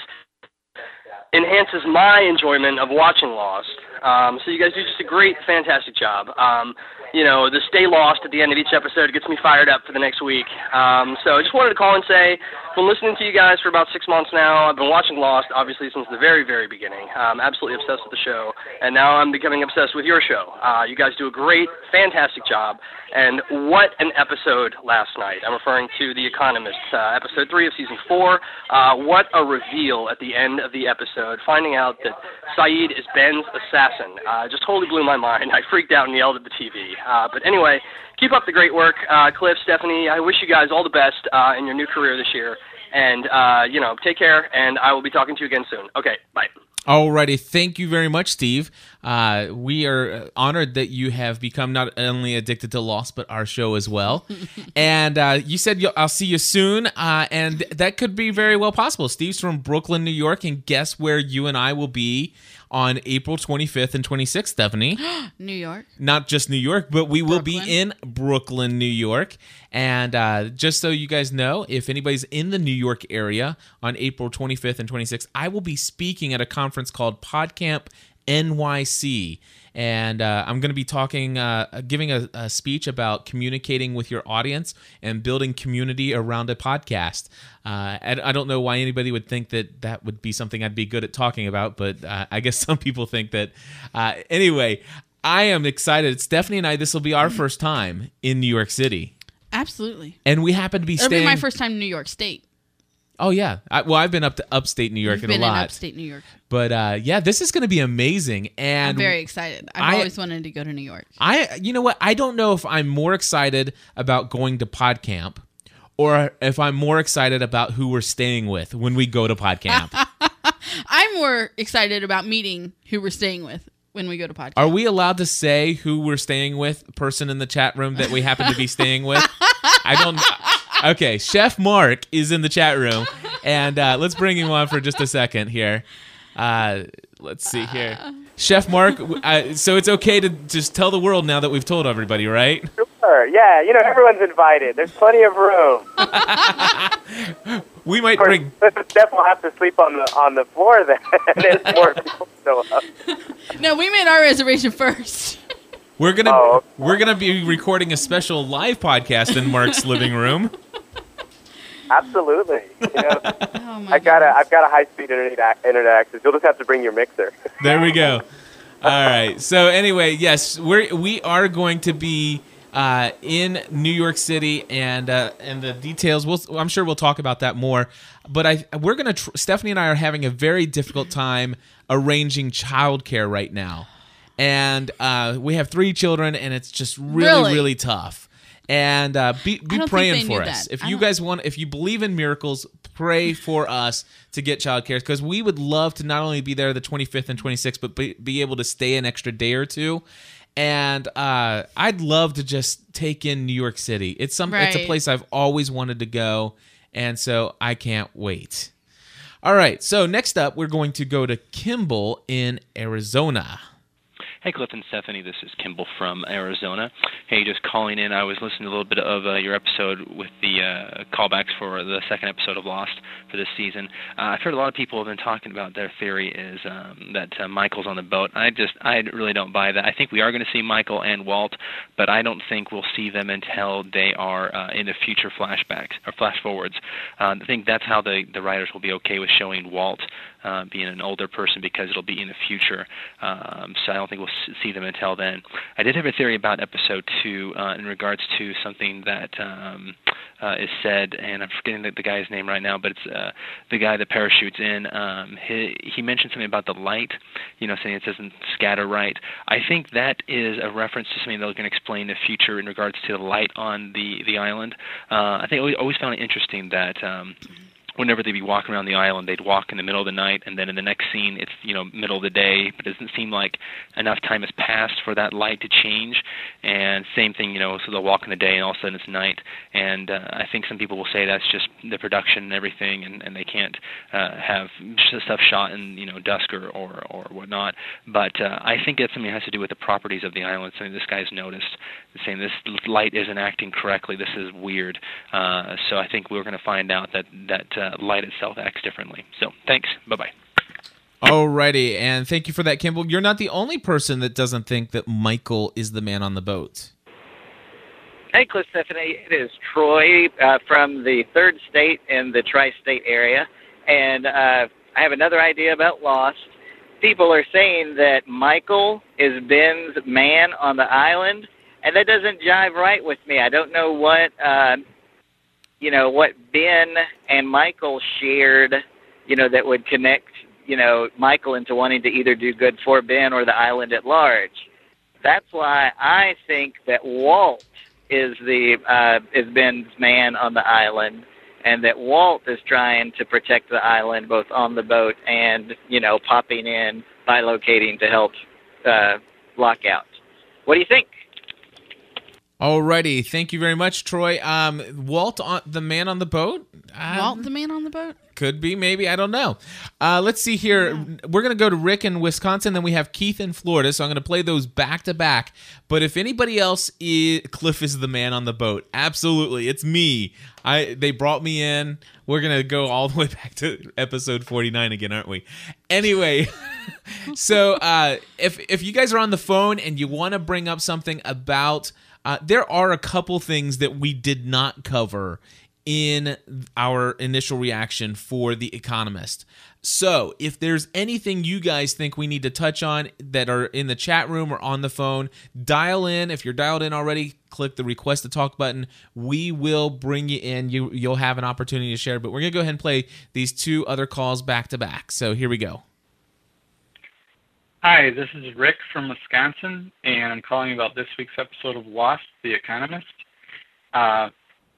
S18: enhances my enjoyment of watching Lost. Um, so you guys do just a great, fantastic job. Um, you know, the stay lost at the end of each episode gets me fired up for the next week. Um, so I just wanted to call and say, I've been listening to you guys for about six months now. I've been watching Lost, obviously, since the very, very beginning. I'm absolutely obsessed with the show, and now I'm becoming obsessed with your show. Uh, you guys do a great, fantastic job. And what an episode last night. I'm referring to The Economist, uh, episode three of season four. Uh, what a reveal at the end of the episode, finding out that Sayid is Ben's assassin. Uh, just totally blew my mind. I freaked out and yelled at the TV. Uh, but anyway, keep up the great work, uh, Cliff, Stephanie. I wish you guys all the best uh, in your new career this year. And, uh, you know, take care, and I will be talking to you again soon. Okay, bye.
S2: Alrighty, thank you very much, Steve. Uh, we are honored that you have become not only addicted to Lost, but our show as well. and uh, you said you'll, I'll see you soon, uh, and that could be very well possible. Steve's from Brooklyn, New York, and guess where you and I will be on April 25th and 26th, Stephanie?
S3: New York.
S2: Not just New York, but we will be in Brooklyn, New York. And uh, just so you guys know, if anybody's in the New York area on April 25th and 26th, I will be speaking at a conference called PodCamp NYC. And uh, I'm going to be talking, uh, giving a, a, speech about communicating with your audience and building community around a podcast. Uh, I, I, don't know why anybody would think that that would be something I'd be good at talking about, but uh, I guess some people think that. Uh, anyway, I am excited. Stephanie and I, this will be our first time in New York City.
S3: Absolutely.
S2: And we happen to be
S3: It'll
S2: staying.
S3: be my first time in New York State.
S2: Oh yeah. I, well, I've been up to upstate New York
S3: You've
S2: and
S3: been
S2: a lot.
S3: in upstate New York.
S2: But uh, yeah, this is going to be amazing, and
S3: I'm very excited. I've
S2: I-
S3: always wanted to go to New York.
S2: I, you know what? I don't know if I'm more excited about going to PodCamp, or if I'm more excited about who we're staying with when we go to PodCamp.
S3: I'm more excited about meeting who we're staying with when we go to podcast.
S2: Are we allowed to say who we're staying with? Person in the chat room that we happen to be staying with? I don't. Okay, Chef Mark is in the chat room, and uh, let's bring him on for just a second here. Uh, let's see here, Chef Mark. Uh, so it's okay to just tell the world now that we've told everybody, right?
S15: Sure. Yeah, you know everyone's invited. There's plenty of room.
S2: We might
S15: Of course,
S2: bring.
S15: Steph will have to sleep on the on the floor then. There's more people show up.
S3: No, we made our reservation first.
S2: We're gonna
S15: Oh,
S2: we're gonna be recording a special live podcast in Mark's living room.
S15: Absolutely. You know,
S3: Oh
S15: I got a I've got a high speed internet internet access. You'll just have to bring your mixer.
S2: There we go. All right. So anyway, yes, we're we are going to be uh, in New York City, and uh, and the details. We'll, I'm sure we'll talk about that more. But I we're gonna tr- Stephanie and I are having a very difficult time arranging childcare right now, and uh, we have three children, and it's just really
S3: Really?
S2: really tough. And uh, be be praying for us.
S3: that.
S2: If you guys want, if you believe in miracles, pray for us to get childcare because we would love to not only be there the 25th and 26th, but be, be able to stay an extra day or two. And uh, I'd love to just take in New York City. It's some, it's a place I've always wanted to go, and so I can't wait. All right, so next up, we're going to go to Kimball in Arizona.
S19: Hey, Cliff and Stephanie, this is Kimball from Arizona. Hey, just calling in. I was listening to a little bit of uh, your episode with the uh, callbacks for the second episode of Lost for this season. Uh, I've heard a lot of people have been talking about their theory is um, that uh, Michael's on the boat. I just, I really don't buy that. I think we are going to see Michael and Walt, but I don't think we'll see them until they are uh, in the future flashbacks or flash forwards. Uh, I think that's how the the writers will be okay with showing Walt uh, being an older person because it'll be in the future. Um, so I don't think we'll see them until then. I did have a theory about episode two uh, in regards to something that um, uh, is said, and I'm forgetting the, the guy's name right now, but it's uh, the guy that parachutes in. Um, he, he mentioned something about the light, you know, saying it doesn't scatter right. I think that is a reference to something that was going to explain the future in regards to the light on the the island. Uh, I think I always- found it interesting that. Um, whenever they'd be walking around the island, they'd walk in the middle of the night, and then in the next scene, it's you know middle of the day, but it doesn't seem like enough time has passed for that light to change. And same thing, you know, so they'll walk in the day, and all of a sudden it's night. And uh, I think some people will say that's just the production and everything, and, and they can't uh, have stuff shot in you know dusk or or, or whatnot. But uh, I think that's something that has to do with the properties of the island. Something this guy's noticed, saying this light isn't acting correctly. This is weird. Uh, so I think we're going to find out that that uh, light itself acts differently. So thanks. Bye bye.
S2: Alrighty, and thank you for that, Kimball. You're not the only person that doesn't think that Michael is the man on the boat.
S20: Hey, Cliff Stephanie. It is Troy uh, from the third state in the tri state area. And uh, I have another idea about Lost. People are saying that Michael is Ben's man on the island, and that doesn't jive right with me. I don't know what uh, you know what Ben and Michael shared, you know, that would connect, you know, Michael into wanting to either do good for Ben or the island at large. That's why I think that Walt is the uh, is Ben's man on the island, and that Walt is trying to protect the island both on the boat and you know popping in by locating to help uh, lockout. What do you think?
S2: Alrighty, thank you very much, Troy. Um, Walt, on, the man on the boat. Um,
S3: Walt, the man on the boat.
S2: Could be, maybe. I don't know. Uh, let's see here. We're going to go to Rick in Wisconsin, then we have Keith in Florida. So I'm going to play those back to back. But if anybody else is Cliff is the man on the boat, absolutely, it's me. I they brought me in. We're going to go all the way back to episode 49 again, aren't we? Anyway, so uh, if if you guys are on the phone and you want to bring up something about uh, there are a couple things that we did not cover in our initial reaction for The Economist. So, if there's anything you guys think we need to touch on that are in the chat room or on the phone, dial in. If you're dialed in already, click the request to talk button. We will bring you in. You you'll have an opportunity to share, but we're going to go ahead and play these two other calls back to back. So, here we go.
S21: Hi, this is Rick from Wisconsin, and I'm calling about this week's episode of Lost, The Economist. Uh,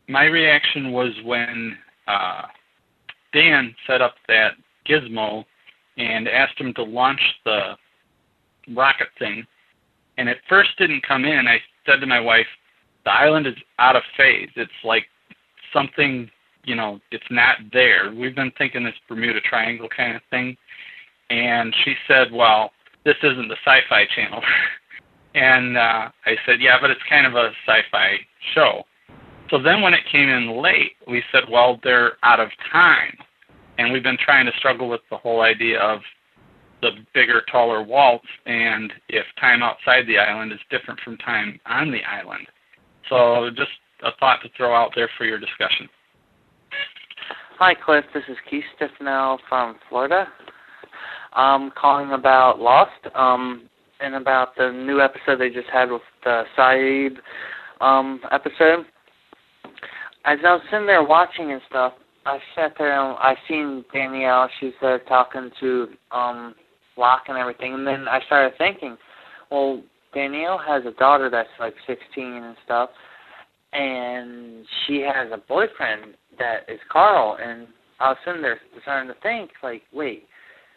S21: my reaction was when uh, Dan set up that gizmo and asked him to launch the rocket thing, and it first didn't come in. I said to my wife, the island is out of phase. It's like something, you know, it's not there. We've been thinking this Bermuda Triangle kind of thing. And she said, well, this isn't the sci-fi channel. and uh, I said, yeah, but it's kind of a sci-fi show. So then when it came in late, we said, well, they're out of time. And we've been trying to struggle with the whole idea of the bigger, taller Walt's and if time outside the island is different from time on the island. So just a thought to throw out there for your discussion.
S22: Hi, Cliff. This is Keith Stiffnell from Florida um, calling about Lost, um, and about the new episode they just had with the Sayid um, episode. As I was sitting there watching and stuff, I sat there and I seen Danielle. She said talking to um, Locke and everything, and then I started thinking, well, Danielle has a daughter that's like 16 and stuff, and she has a boyfriend that is Carl, and I was sitting there starting to think, like, wait,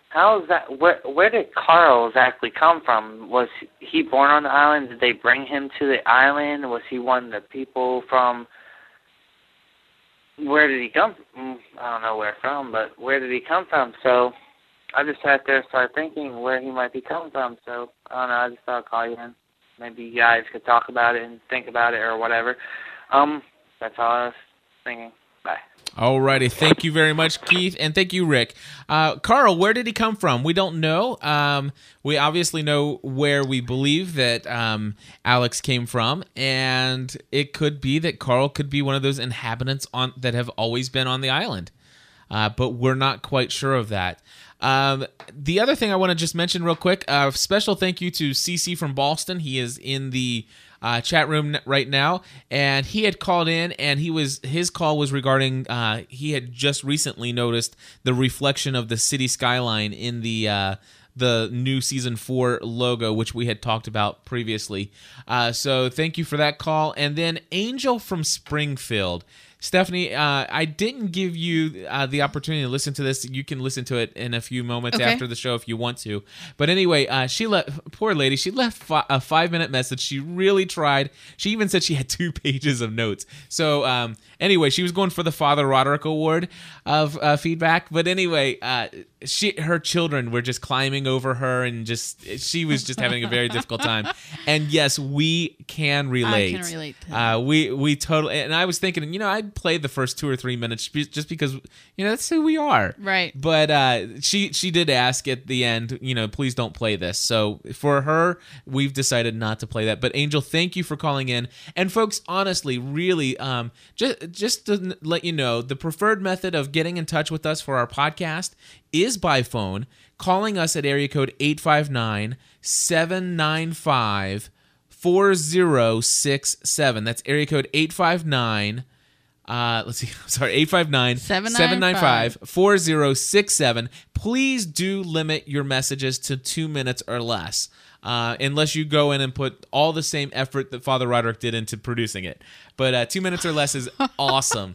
S22: how is that? Where where did Carl exactly come from? Was he born on the island? Did they bring him to the island? Was he one of the people from? Where did he come? From? I don't know where from, but where did he come from? So I just sat there started thinking where he might be coming from. So I don't know. I just thought I'd call you in. Maybe you guys could talk about it and think about it or whatever. Um, that's all I was thinking. Bye.
S2: Alrighty, thank you very much, Keith, and thank you, Rick. Uh, Carl, where did he come from? We don't know. Um, we obviously know where we believe that um, Alex came from, and it could be that Carl could be one of those inhabitants on that have always been on the island, uh, but we're not quite sure of that. Um, the other thing I want to just mention real quick, uh, special thank you to CC from Boston. He is in the uh, chat room right now, and he had called in, and he was his call was regarding uh, he had just recently noticed the reflection of the city skyline in the. Uh, the new season four logo, which we had talked about previously. Uh, so thank you for that call. And then Angel from Springfield Stephanie, uh, I didn't give you uh, the opportunity to listen to this. You can listen to it in a few moments
S3: Okay.
S2: after the show if you want to. But anyway, uh, she left. Poor lady, she left fi- a five minute message. She really tried. She even said she had two pages of notes. So um, anyway, she was going for the Father Roderick Award of uh, feedback. But anyway, uh, she her children were just climbing over her and just she was just having a very difficult time. And yes, we can relate.
S3: relate to
S2: Uh, we we totally. And I was thinking, you know, Play the first two or three minutes just because you know that's who we are.
S3: Right.
S2: But uh, she she did ask at the end, you know, please don't play this. So for her, we've decided not to play that. But Angel, thank you for calling in. And folks, honestly, really, um, just just to let you know, the preferred method of getting in touch with us for our podcast is by phone, calling us at area code 859 795 4067. That's area code 859 uh, let's see. Sorry, 859 795 4067. Please do limit your messages to two minutes or less, uh, unless you go in and put all the same effort that Father Roderick did into producing it. But uh, two minutes or less is awesome.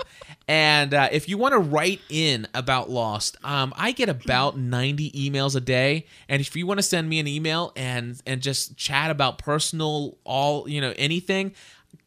S2: And uh, if you want to write in about Lost, um, I get about 90 emails a day. And if you want to send me an email and and just chat about personal, all you know, anything,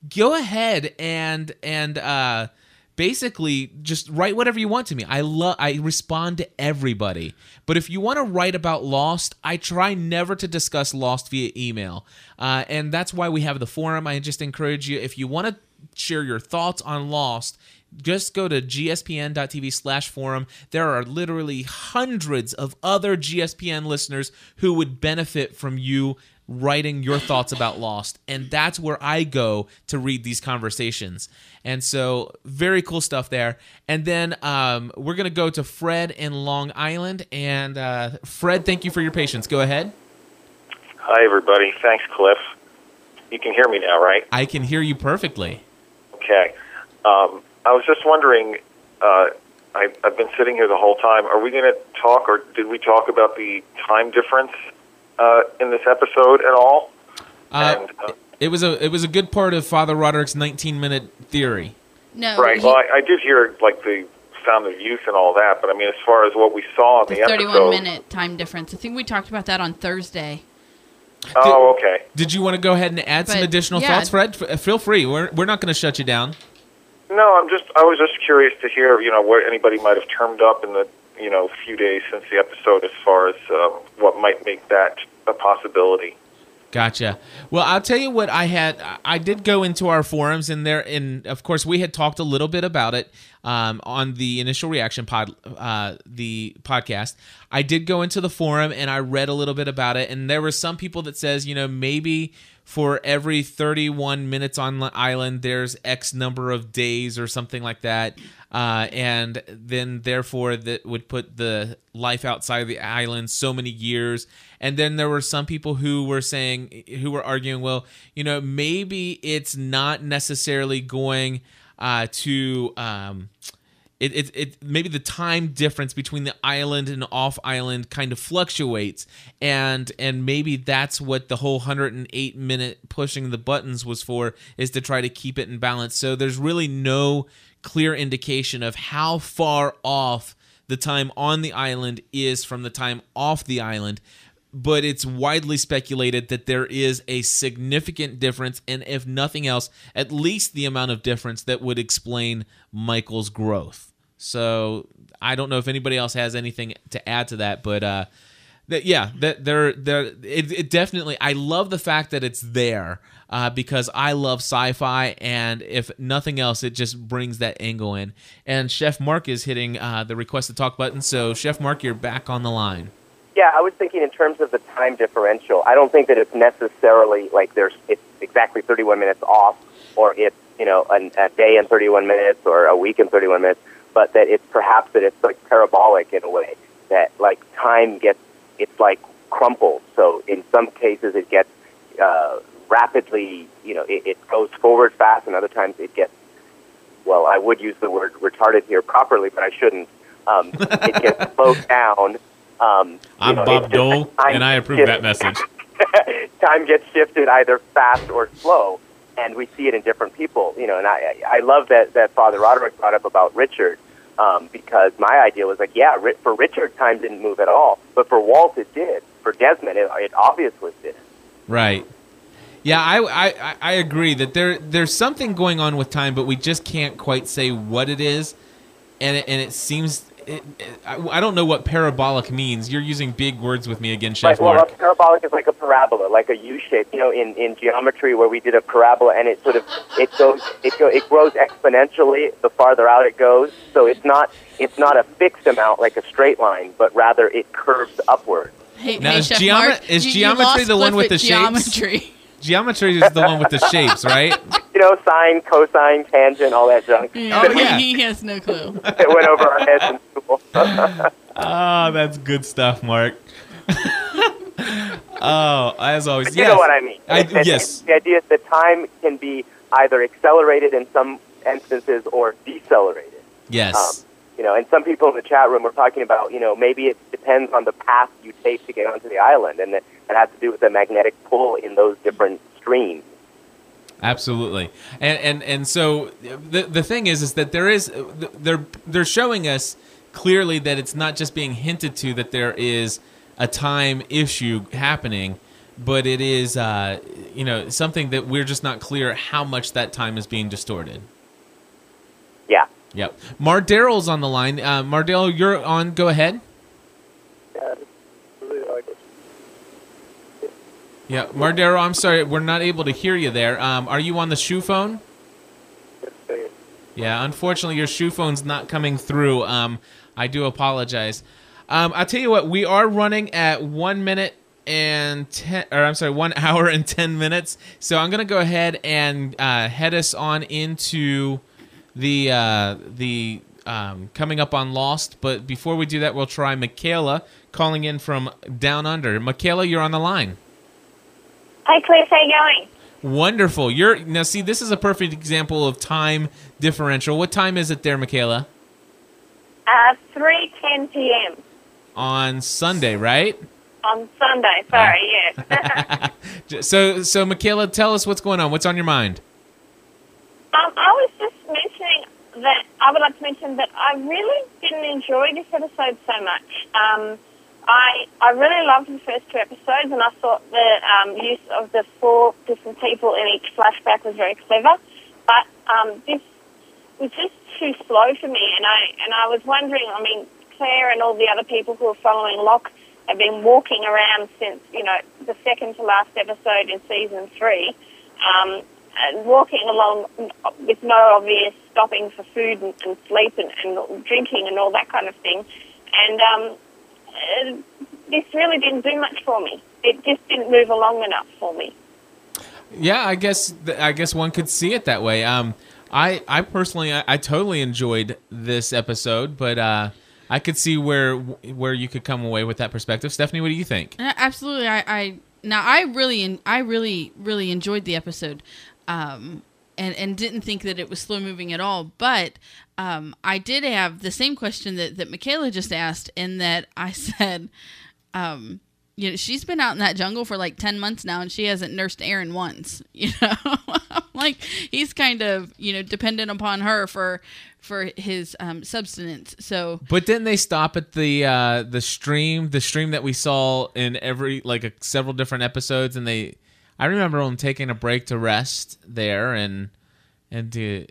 S2: go ahead and and uh basically just write whatever you want to me. I love i respond to everybody. But if you want to write about lost i try never to discuss lost via email. Uh, and that's why we have the forum. I just encourage you if you want to share your thoughts on lost just go to gspn.tv slash forum. There are literally hundreds of other gspn listeners who would benefit from you writing your thoughts about Lost, and that's where I go to read these conversations. And so, very cool stuff there. And then um, we're gonna go to Fred in Long Island. And uh, Fred, thank you for your patience. Go ahead.
S23: Hi, everybody. Thanks, Cliff. You can hear me now, right?
S2: I can hear you perfectly.
S23: Okay. Um, I was just wondering. Uh, I, I've been sitting here the whole time. Are we going to talk, or did we talk about the time difference uh, in this episode at all?
S2: Uh, it was a it was a good part of Father Roderick's 19 minute theory.
S3: No,
S23: right.
S3: he-
S23: Well, I, I did hear like the sound of youth and all that, but I mean, as far as what we saw in
S3: the
S23: the,
S3: 31
S23: episode.
S3: minute time difference. I think we talked about that on Thursday.
S23: Oh, okay.
S2: Did you want to go ahead and add some additional
S3: yeah.
S2: thoughts, Fred? F- feel free. We're we're not going to shut you down.
S23: No, I'm just. I was just curious to hear, you know, what anybody might have termed up in the, you know, few days since the episode, as far as um, what might make that a possibility.
S2: Gotcha. Well, I'll tell you what I had. I did go into our forums, and there, and of course, we had talked a little bit about it um, on the initial reaction pod, uh, the podcast. I did go into the forum and I read a little bit about it, and there were some people that says, you know, maybe for every 31 minutes on the island, there's X number of days or something like that. Uh, and then, therefore, that would put the life outside of the island so many years. And then there were some people who were saying, who were arguing, well, you know, maybe it's not necessarily going uh, to. Um, it, it, it maybe the time difference between the island and off island kind of fluctuates. And and maybe that's what the whole 108 minute pushing the buttons was for is to try to keep it in balance. So there's really no clear indication of how far off the time on the island is from the time off the island but it's widely speculated that there is a significant difference, and if nothing else, at least the amount of difference that would explain Michael's growth. So I don't know if anybody else has anything to add to that, but uh, that yeah, that there there it, it definitely. I love the fact that it's there uh, because I love sci-fi, and if nothing else, it just brings that angle in. And Chef Mark is hitting uh, the request to talk button, so Chef Mark, you're back on the line.
S15: Yeah, I was thinking in terms of the time differential. I don't think that it's necessarily like there's it's exactly 31 minutes off, or it's you know an, a day and 31 minutes, or a week and 31 minutes, but that it's perhaps that it's like parabolic in a way that like time gets it's like crumpled. So in some cases it gets uh, rapidly, you know, it, it goes forward fast, and other times it gets well, I would use the word retarded here properly, but I shouldn't. Um, it gets slowed down. Um,
S2: I'm
S15: know,
S2: Bob Dole, and I approve
S15: shift-
S2: that message.
S15: time gets shifted either fast or slow. and we see it in different people. You know, and I I love that that Father Roderick brought up about Richard um, because my idea was like, yeah, for Richard, time didn't move at all, but for Walt, it did. For Desmond, it, it obviously did.
S2: Right. Yeah, I, I, I- I agree that there there's something going on with time, but we just can't quite say what it is, and it, and it seems it, it, I, I don't know what parabolic means. You're using big words with me again, Chef
S15: Like, well,
S2: Mark.
S15: a parabolic is like a parabola, like a U shape. You know, in, in geometry, where we did a parabola, and it sort of it goes it go it grows exponentially the farther out it goes. So it's not it's not a fixed amount like a straight line, but rather it curves upward.
S3: Hey,
S2: Now,
S3: hey,
S2: is
S3: Chef
S2: geomet-
S3: Mark,
S2: is
S3: you- you
S2: geometry
S3: lost
S2: the one with
S3: at
S2: the shapes?
S3: Geometry.
S2: Geometry is the one with the shapes, right?
S15: You know, sine, cosine, tangent, all that junk.
S3: Yeah, he, he has no clue.
S15: it went over our heads in school.
S2: Oh, that's good stuff, Mark. oh, as always,
S15: But you
S2: yes.
S15: know what I mean.
S2: I,
S15: It's- it's-
S2: yes.
S15: The idea is that time can be either accelerated in some instances or decelerated.
S2: Yes.
S15: Um, you know, and some people in the chat room were talking about, you know, maybe it depends on the path you take to get onto the island, and that, it has to do with the magnetic pull in those different streams.
S2: Absolutely, and and and so the the thing is, is that there is they're they're showing us clearly that it's not just being hinted to that there is a time issue happening, but it is uh, you know something that we're just not clear how much that time is being distorted. Yep. Mardaryl's on the line. Uh, Mardaryl, you're on. Go ahead. Yeah, Mardero, I'm sorry, we're not able to hear you there. Um, are you on the shoe phone? Yeah, unfortunately, your shoe phone's not coming through. Um, I do apologize. Um, I'll tell you what, we are running at one minute and ten, or I'm sorry, one hour and ten minutes. So I'm gonna go ahead and uh, head us on into the uh, the um, coming up on Lost. But before we do that, we'll try Michaela calling in from down under. Michaela, you're on the line.
S24: Hi, Cliff. How you going?
S2: Wonderful. You're now see this is a perfect example of time differential. What time is it there, Michaela?
S24: Uh, 3.10 p.m.
S2: On Sunday, right?
S24: on Sunday. Sorry, yes.
S2: J- So so Michaela, tell us what's going on. What's on your mind?
S24: Um, I was just mentioning that I would like to mention that I really didn't enjoy this episode so much. Um, I I really loved the first two episodes, and I thought the um, use of the four different people in each flashback was very clever. But um, this was just too slow for me, and I and I was wondering. I mean, Claire and all the other people who are following Locke have been walking around since you know the second to last episode in season three. Um, walking along with no obvious stopping for food and, and sleep and, and drinking and all that kind of thing. And um, uh, this really didn't do much for me. It just didn't move along enough for me.
S2: Yeah, I guess I guess one could see it that way. Um, I I personally I, I totally enjoyed this episode, but uh, I could see where where you could come away with that perspective. Stephanie, what do you think?
S3: Uh, Absolutely. I, I now I really I really really enjoyed the episode, um, and and didn't think that it was slow moving at all. But um, I did have the same question that that Michaela just asked, in that I said, um, you know, she's been out in that jungle for like ten months now, and she hasn't nursed Aaron once. You know, like he's kind of you know dependent upon her for for his um, substance. So
S2: But didn't they stop at the uh, the stream, the stream that we saw in every like a, several different episodes, and they, I remember them taking a break to rest there, and and to,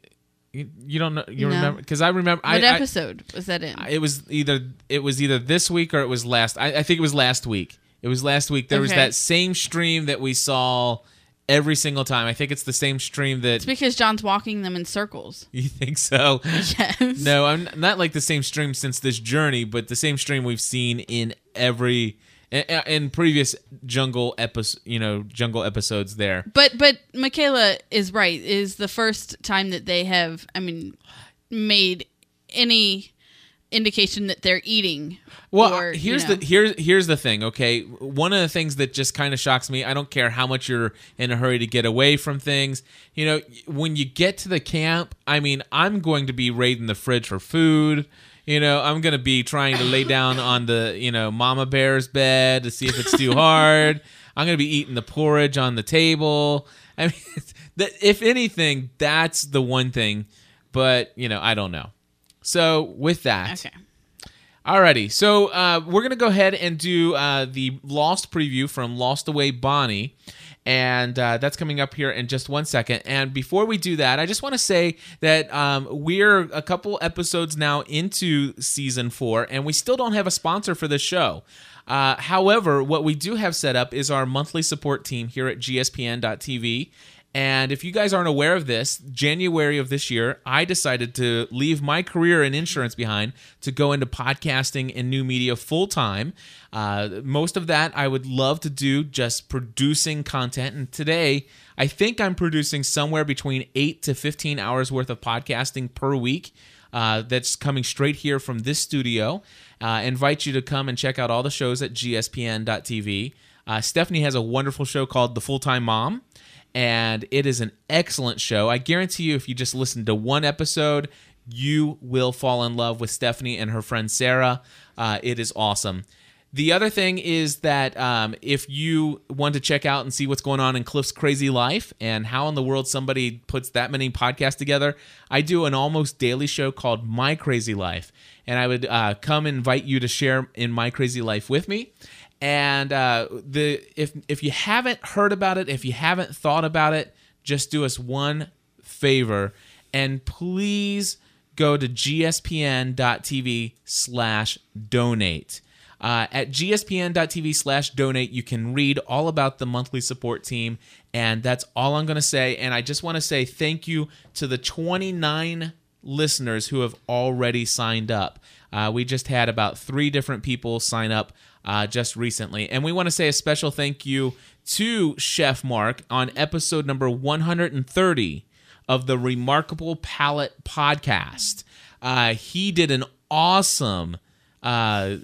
S2: you, you don't know you
S3: No.
S2: remember because I remember
S3: what
S2: I, I-
S3: episode was that in?
S2: it was either it was either this week or it was last. I, I think it was last week. It was last week. There was that same stream that we saw every single time. I think it's the same stream that
S3: It's because John's walking them in circles.
S2: you think so.
S3: Yes.
S2: No, I'm not like the same stream since this journey, but the same stream we've seen in every in, previous jungle episode, you know, jungle episodes. There,
S3: But but Michaela is right. Is the first time that they have, I mean, made any indication that they're eating.
S2: Well,
S3: or, you
S2: here's
S3: know.
S2: the here's here's the thing. Okay, one of the things that just kind of shocks me. I don't care how much you're in a hurry to get away from things. You know, when you get to the camp, I mean, I'm going to be raiding the fridge for food. You know, I'm going to be trying to lay down on the you know mama bear's bed to see if it's too hard. I'm going to be eating the porridge on the table. I mean, that if anything, that's the one thing. But you know, I don't know. So with that,
S3: Okay.
S2: Alrighty, so uh, we're gonna go ahead and do uh, the Lost preview from Lost Away Bonnie, and uh, that's coming up here in just one second. And before we do that, I just want to say that um, we're a couple episodes now into season four, and we still don't have a sponsor for this show. Uh, however, what we do have set up is our monthly support team here at gspn.tv. And if you guys aren't aware of this, January of this year, I decided to leave my career in insurance behind to go into podcasting and new media full time. Uh, most of that I would love to do just producing content. And today, I think I'm producing somewhere between 8 to 15 hours worth of podcasting per week. Uh, that's coming straight here from this studio. Uh, invite you to come and check out all the shows at gspn.tv. Uh, Stephanie has a wonderful show called The Full Time Mom and it is an excellent show. I guarantee you, if you just listen to one episode, you will fall in love with Stephanie and her friend Sarah. Uh, it is awesome. The other thing is that um, if you want to check out and see what's going on in Cliff's crazy life and how in the world somebody puts that many podcasts together, I do an almost daily show called My Crazy Life. And I would uh, come invite you to share in My Crazy Life with me. And uh, the if if you haven't heard about it, if you haven't thought about it, just do us one favor and please go to gspn.tv slash donate. Uh, at gspn.tv slash donate, you can read all about the monthly support team. And that's all I'm going to say. And I just want to say thank you to the 29 listeners who have already signed up. Uh, we just had about three different people sign up uh, just recently. And we want to say a special thank you to Chef Mark on episode number 130 of the Remarkable Palette podcast. Uh, he did an awesome uh,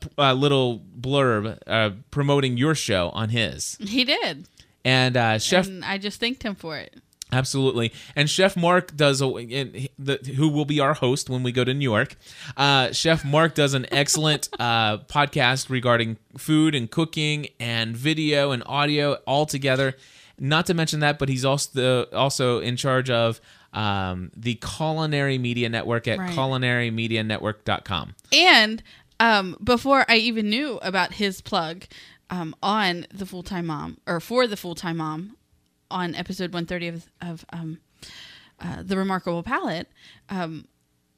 S2: p- uh, little blurb uh, promoting your show on his.
S3: He did.
S2: And uh, Chef
S3: And I just thanked him for it.
S2: Absolutely. And Chef Mark does, a, and the, who will be our host when we go to New York. Uh, Chef Mark does an excellent uh, podcast regarding food and cooking and video and audio all together. Not to mention that, but he's also the, also in charge of um, the Culinary Media Network at
S3: Right.
S2: culinarymedianetwork.com.
S3: And um, before I even knew about his plug um, on the full time mom or for the full time mom on episode 130 of, of um, uh, the Remarkable Palette, um,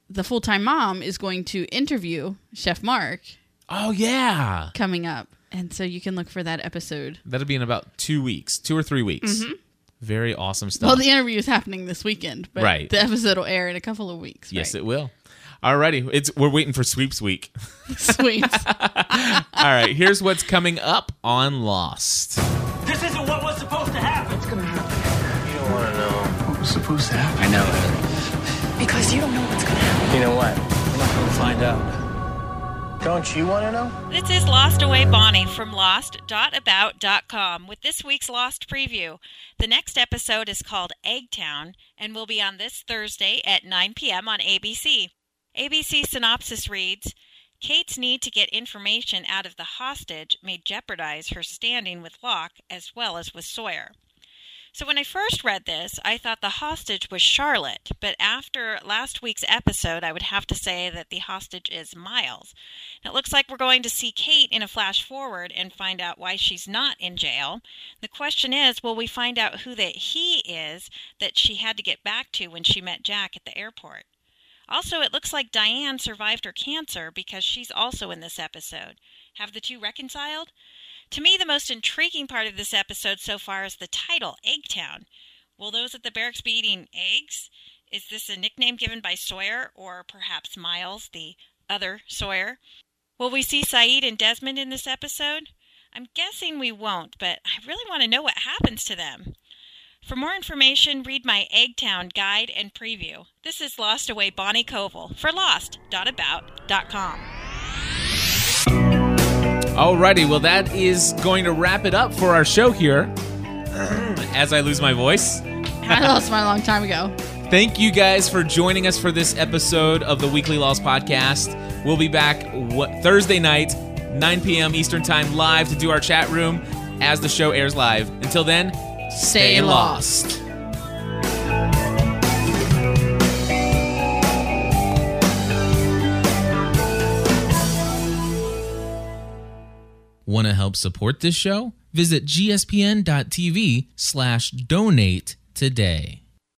S3: the full time mom is going to interview Chef Mark.
S2: Oh, yeah.
S3: Coming up. And so you can look for that episode.
S2: That'll be in about two weeks, two or three weeks.
S3: Mhm.
S2: Very awesome stuff.
S3: Well, the interview is happening this weekend, but
S2: Right.
S3: the episode will air in a couple of weeks.
S2: Yes, it will. Alrighty, it's we're waiting for sweeps week.
S3: Sweeps.
S2: All right, here's what's coming up on Lost.
S25: Was supposed to happen?
S11: I know,
S25: Because you don't know what's gonna happen.
S11: You know what? We're not going to find out. Don't you want to know?
S26: This is Lost Away Bonnie from lost.about.com with this week's Lost preview. The next episode is called Eggtown and will be on this Thursday at 9 p.m. on ABC. ABC synopsis reads Kate's need to get information out of the hostage may jeopardize her standing with Locke as well as with Sawyer. So when I first read this, I thought the hostage was Charlotte, but after last week's episode, I would have to say that the hostage is Miles. It looks like we're going to see Kate in a flash forward and find out why she's not in jail. The question is, will we find out who that he is that she had to get back to when she met Jack at the airport? Also, it looks like Diane survived her cancer because she's also in this episode. Have the two reconciled? To me, the most intriguing part of this episode so far is the title, Eggtown. Will those at the barracks be eating eggs? Is this a nickname given by Sawyer or perhaps Miles, the other Sawyer? Will we see Sayid and Desmond in this episode? I'm guessing we won't, but I really want to know what happens to them. For more information, read my Eggtown guide and preview. This is Lost Away Bonnie Koval for lost.about.com.
S2: Alrighty, well, that is going to wrap it up for our show here. Mm. As I lose my voice.
S3: I lost mine a long time ago.
S2: Thank you guys for joining us for this episode of the Weekly Lost Podcast. We'll be back what, Thursday night, 9 p.m. Eastern Time, live to do our chat room as the show airs live. Until then,
S3: Stay lost.
S2: Want to help support this show? Visit gspn.tv slash donate today.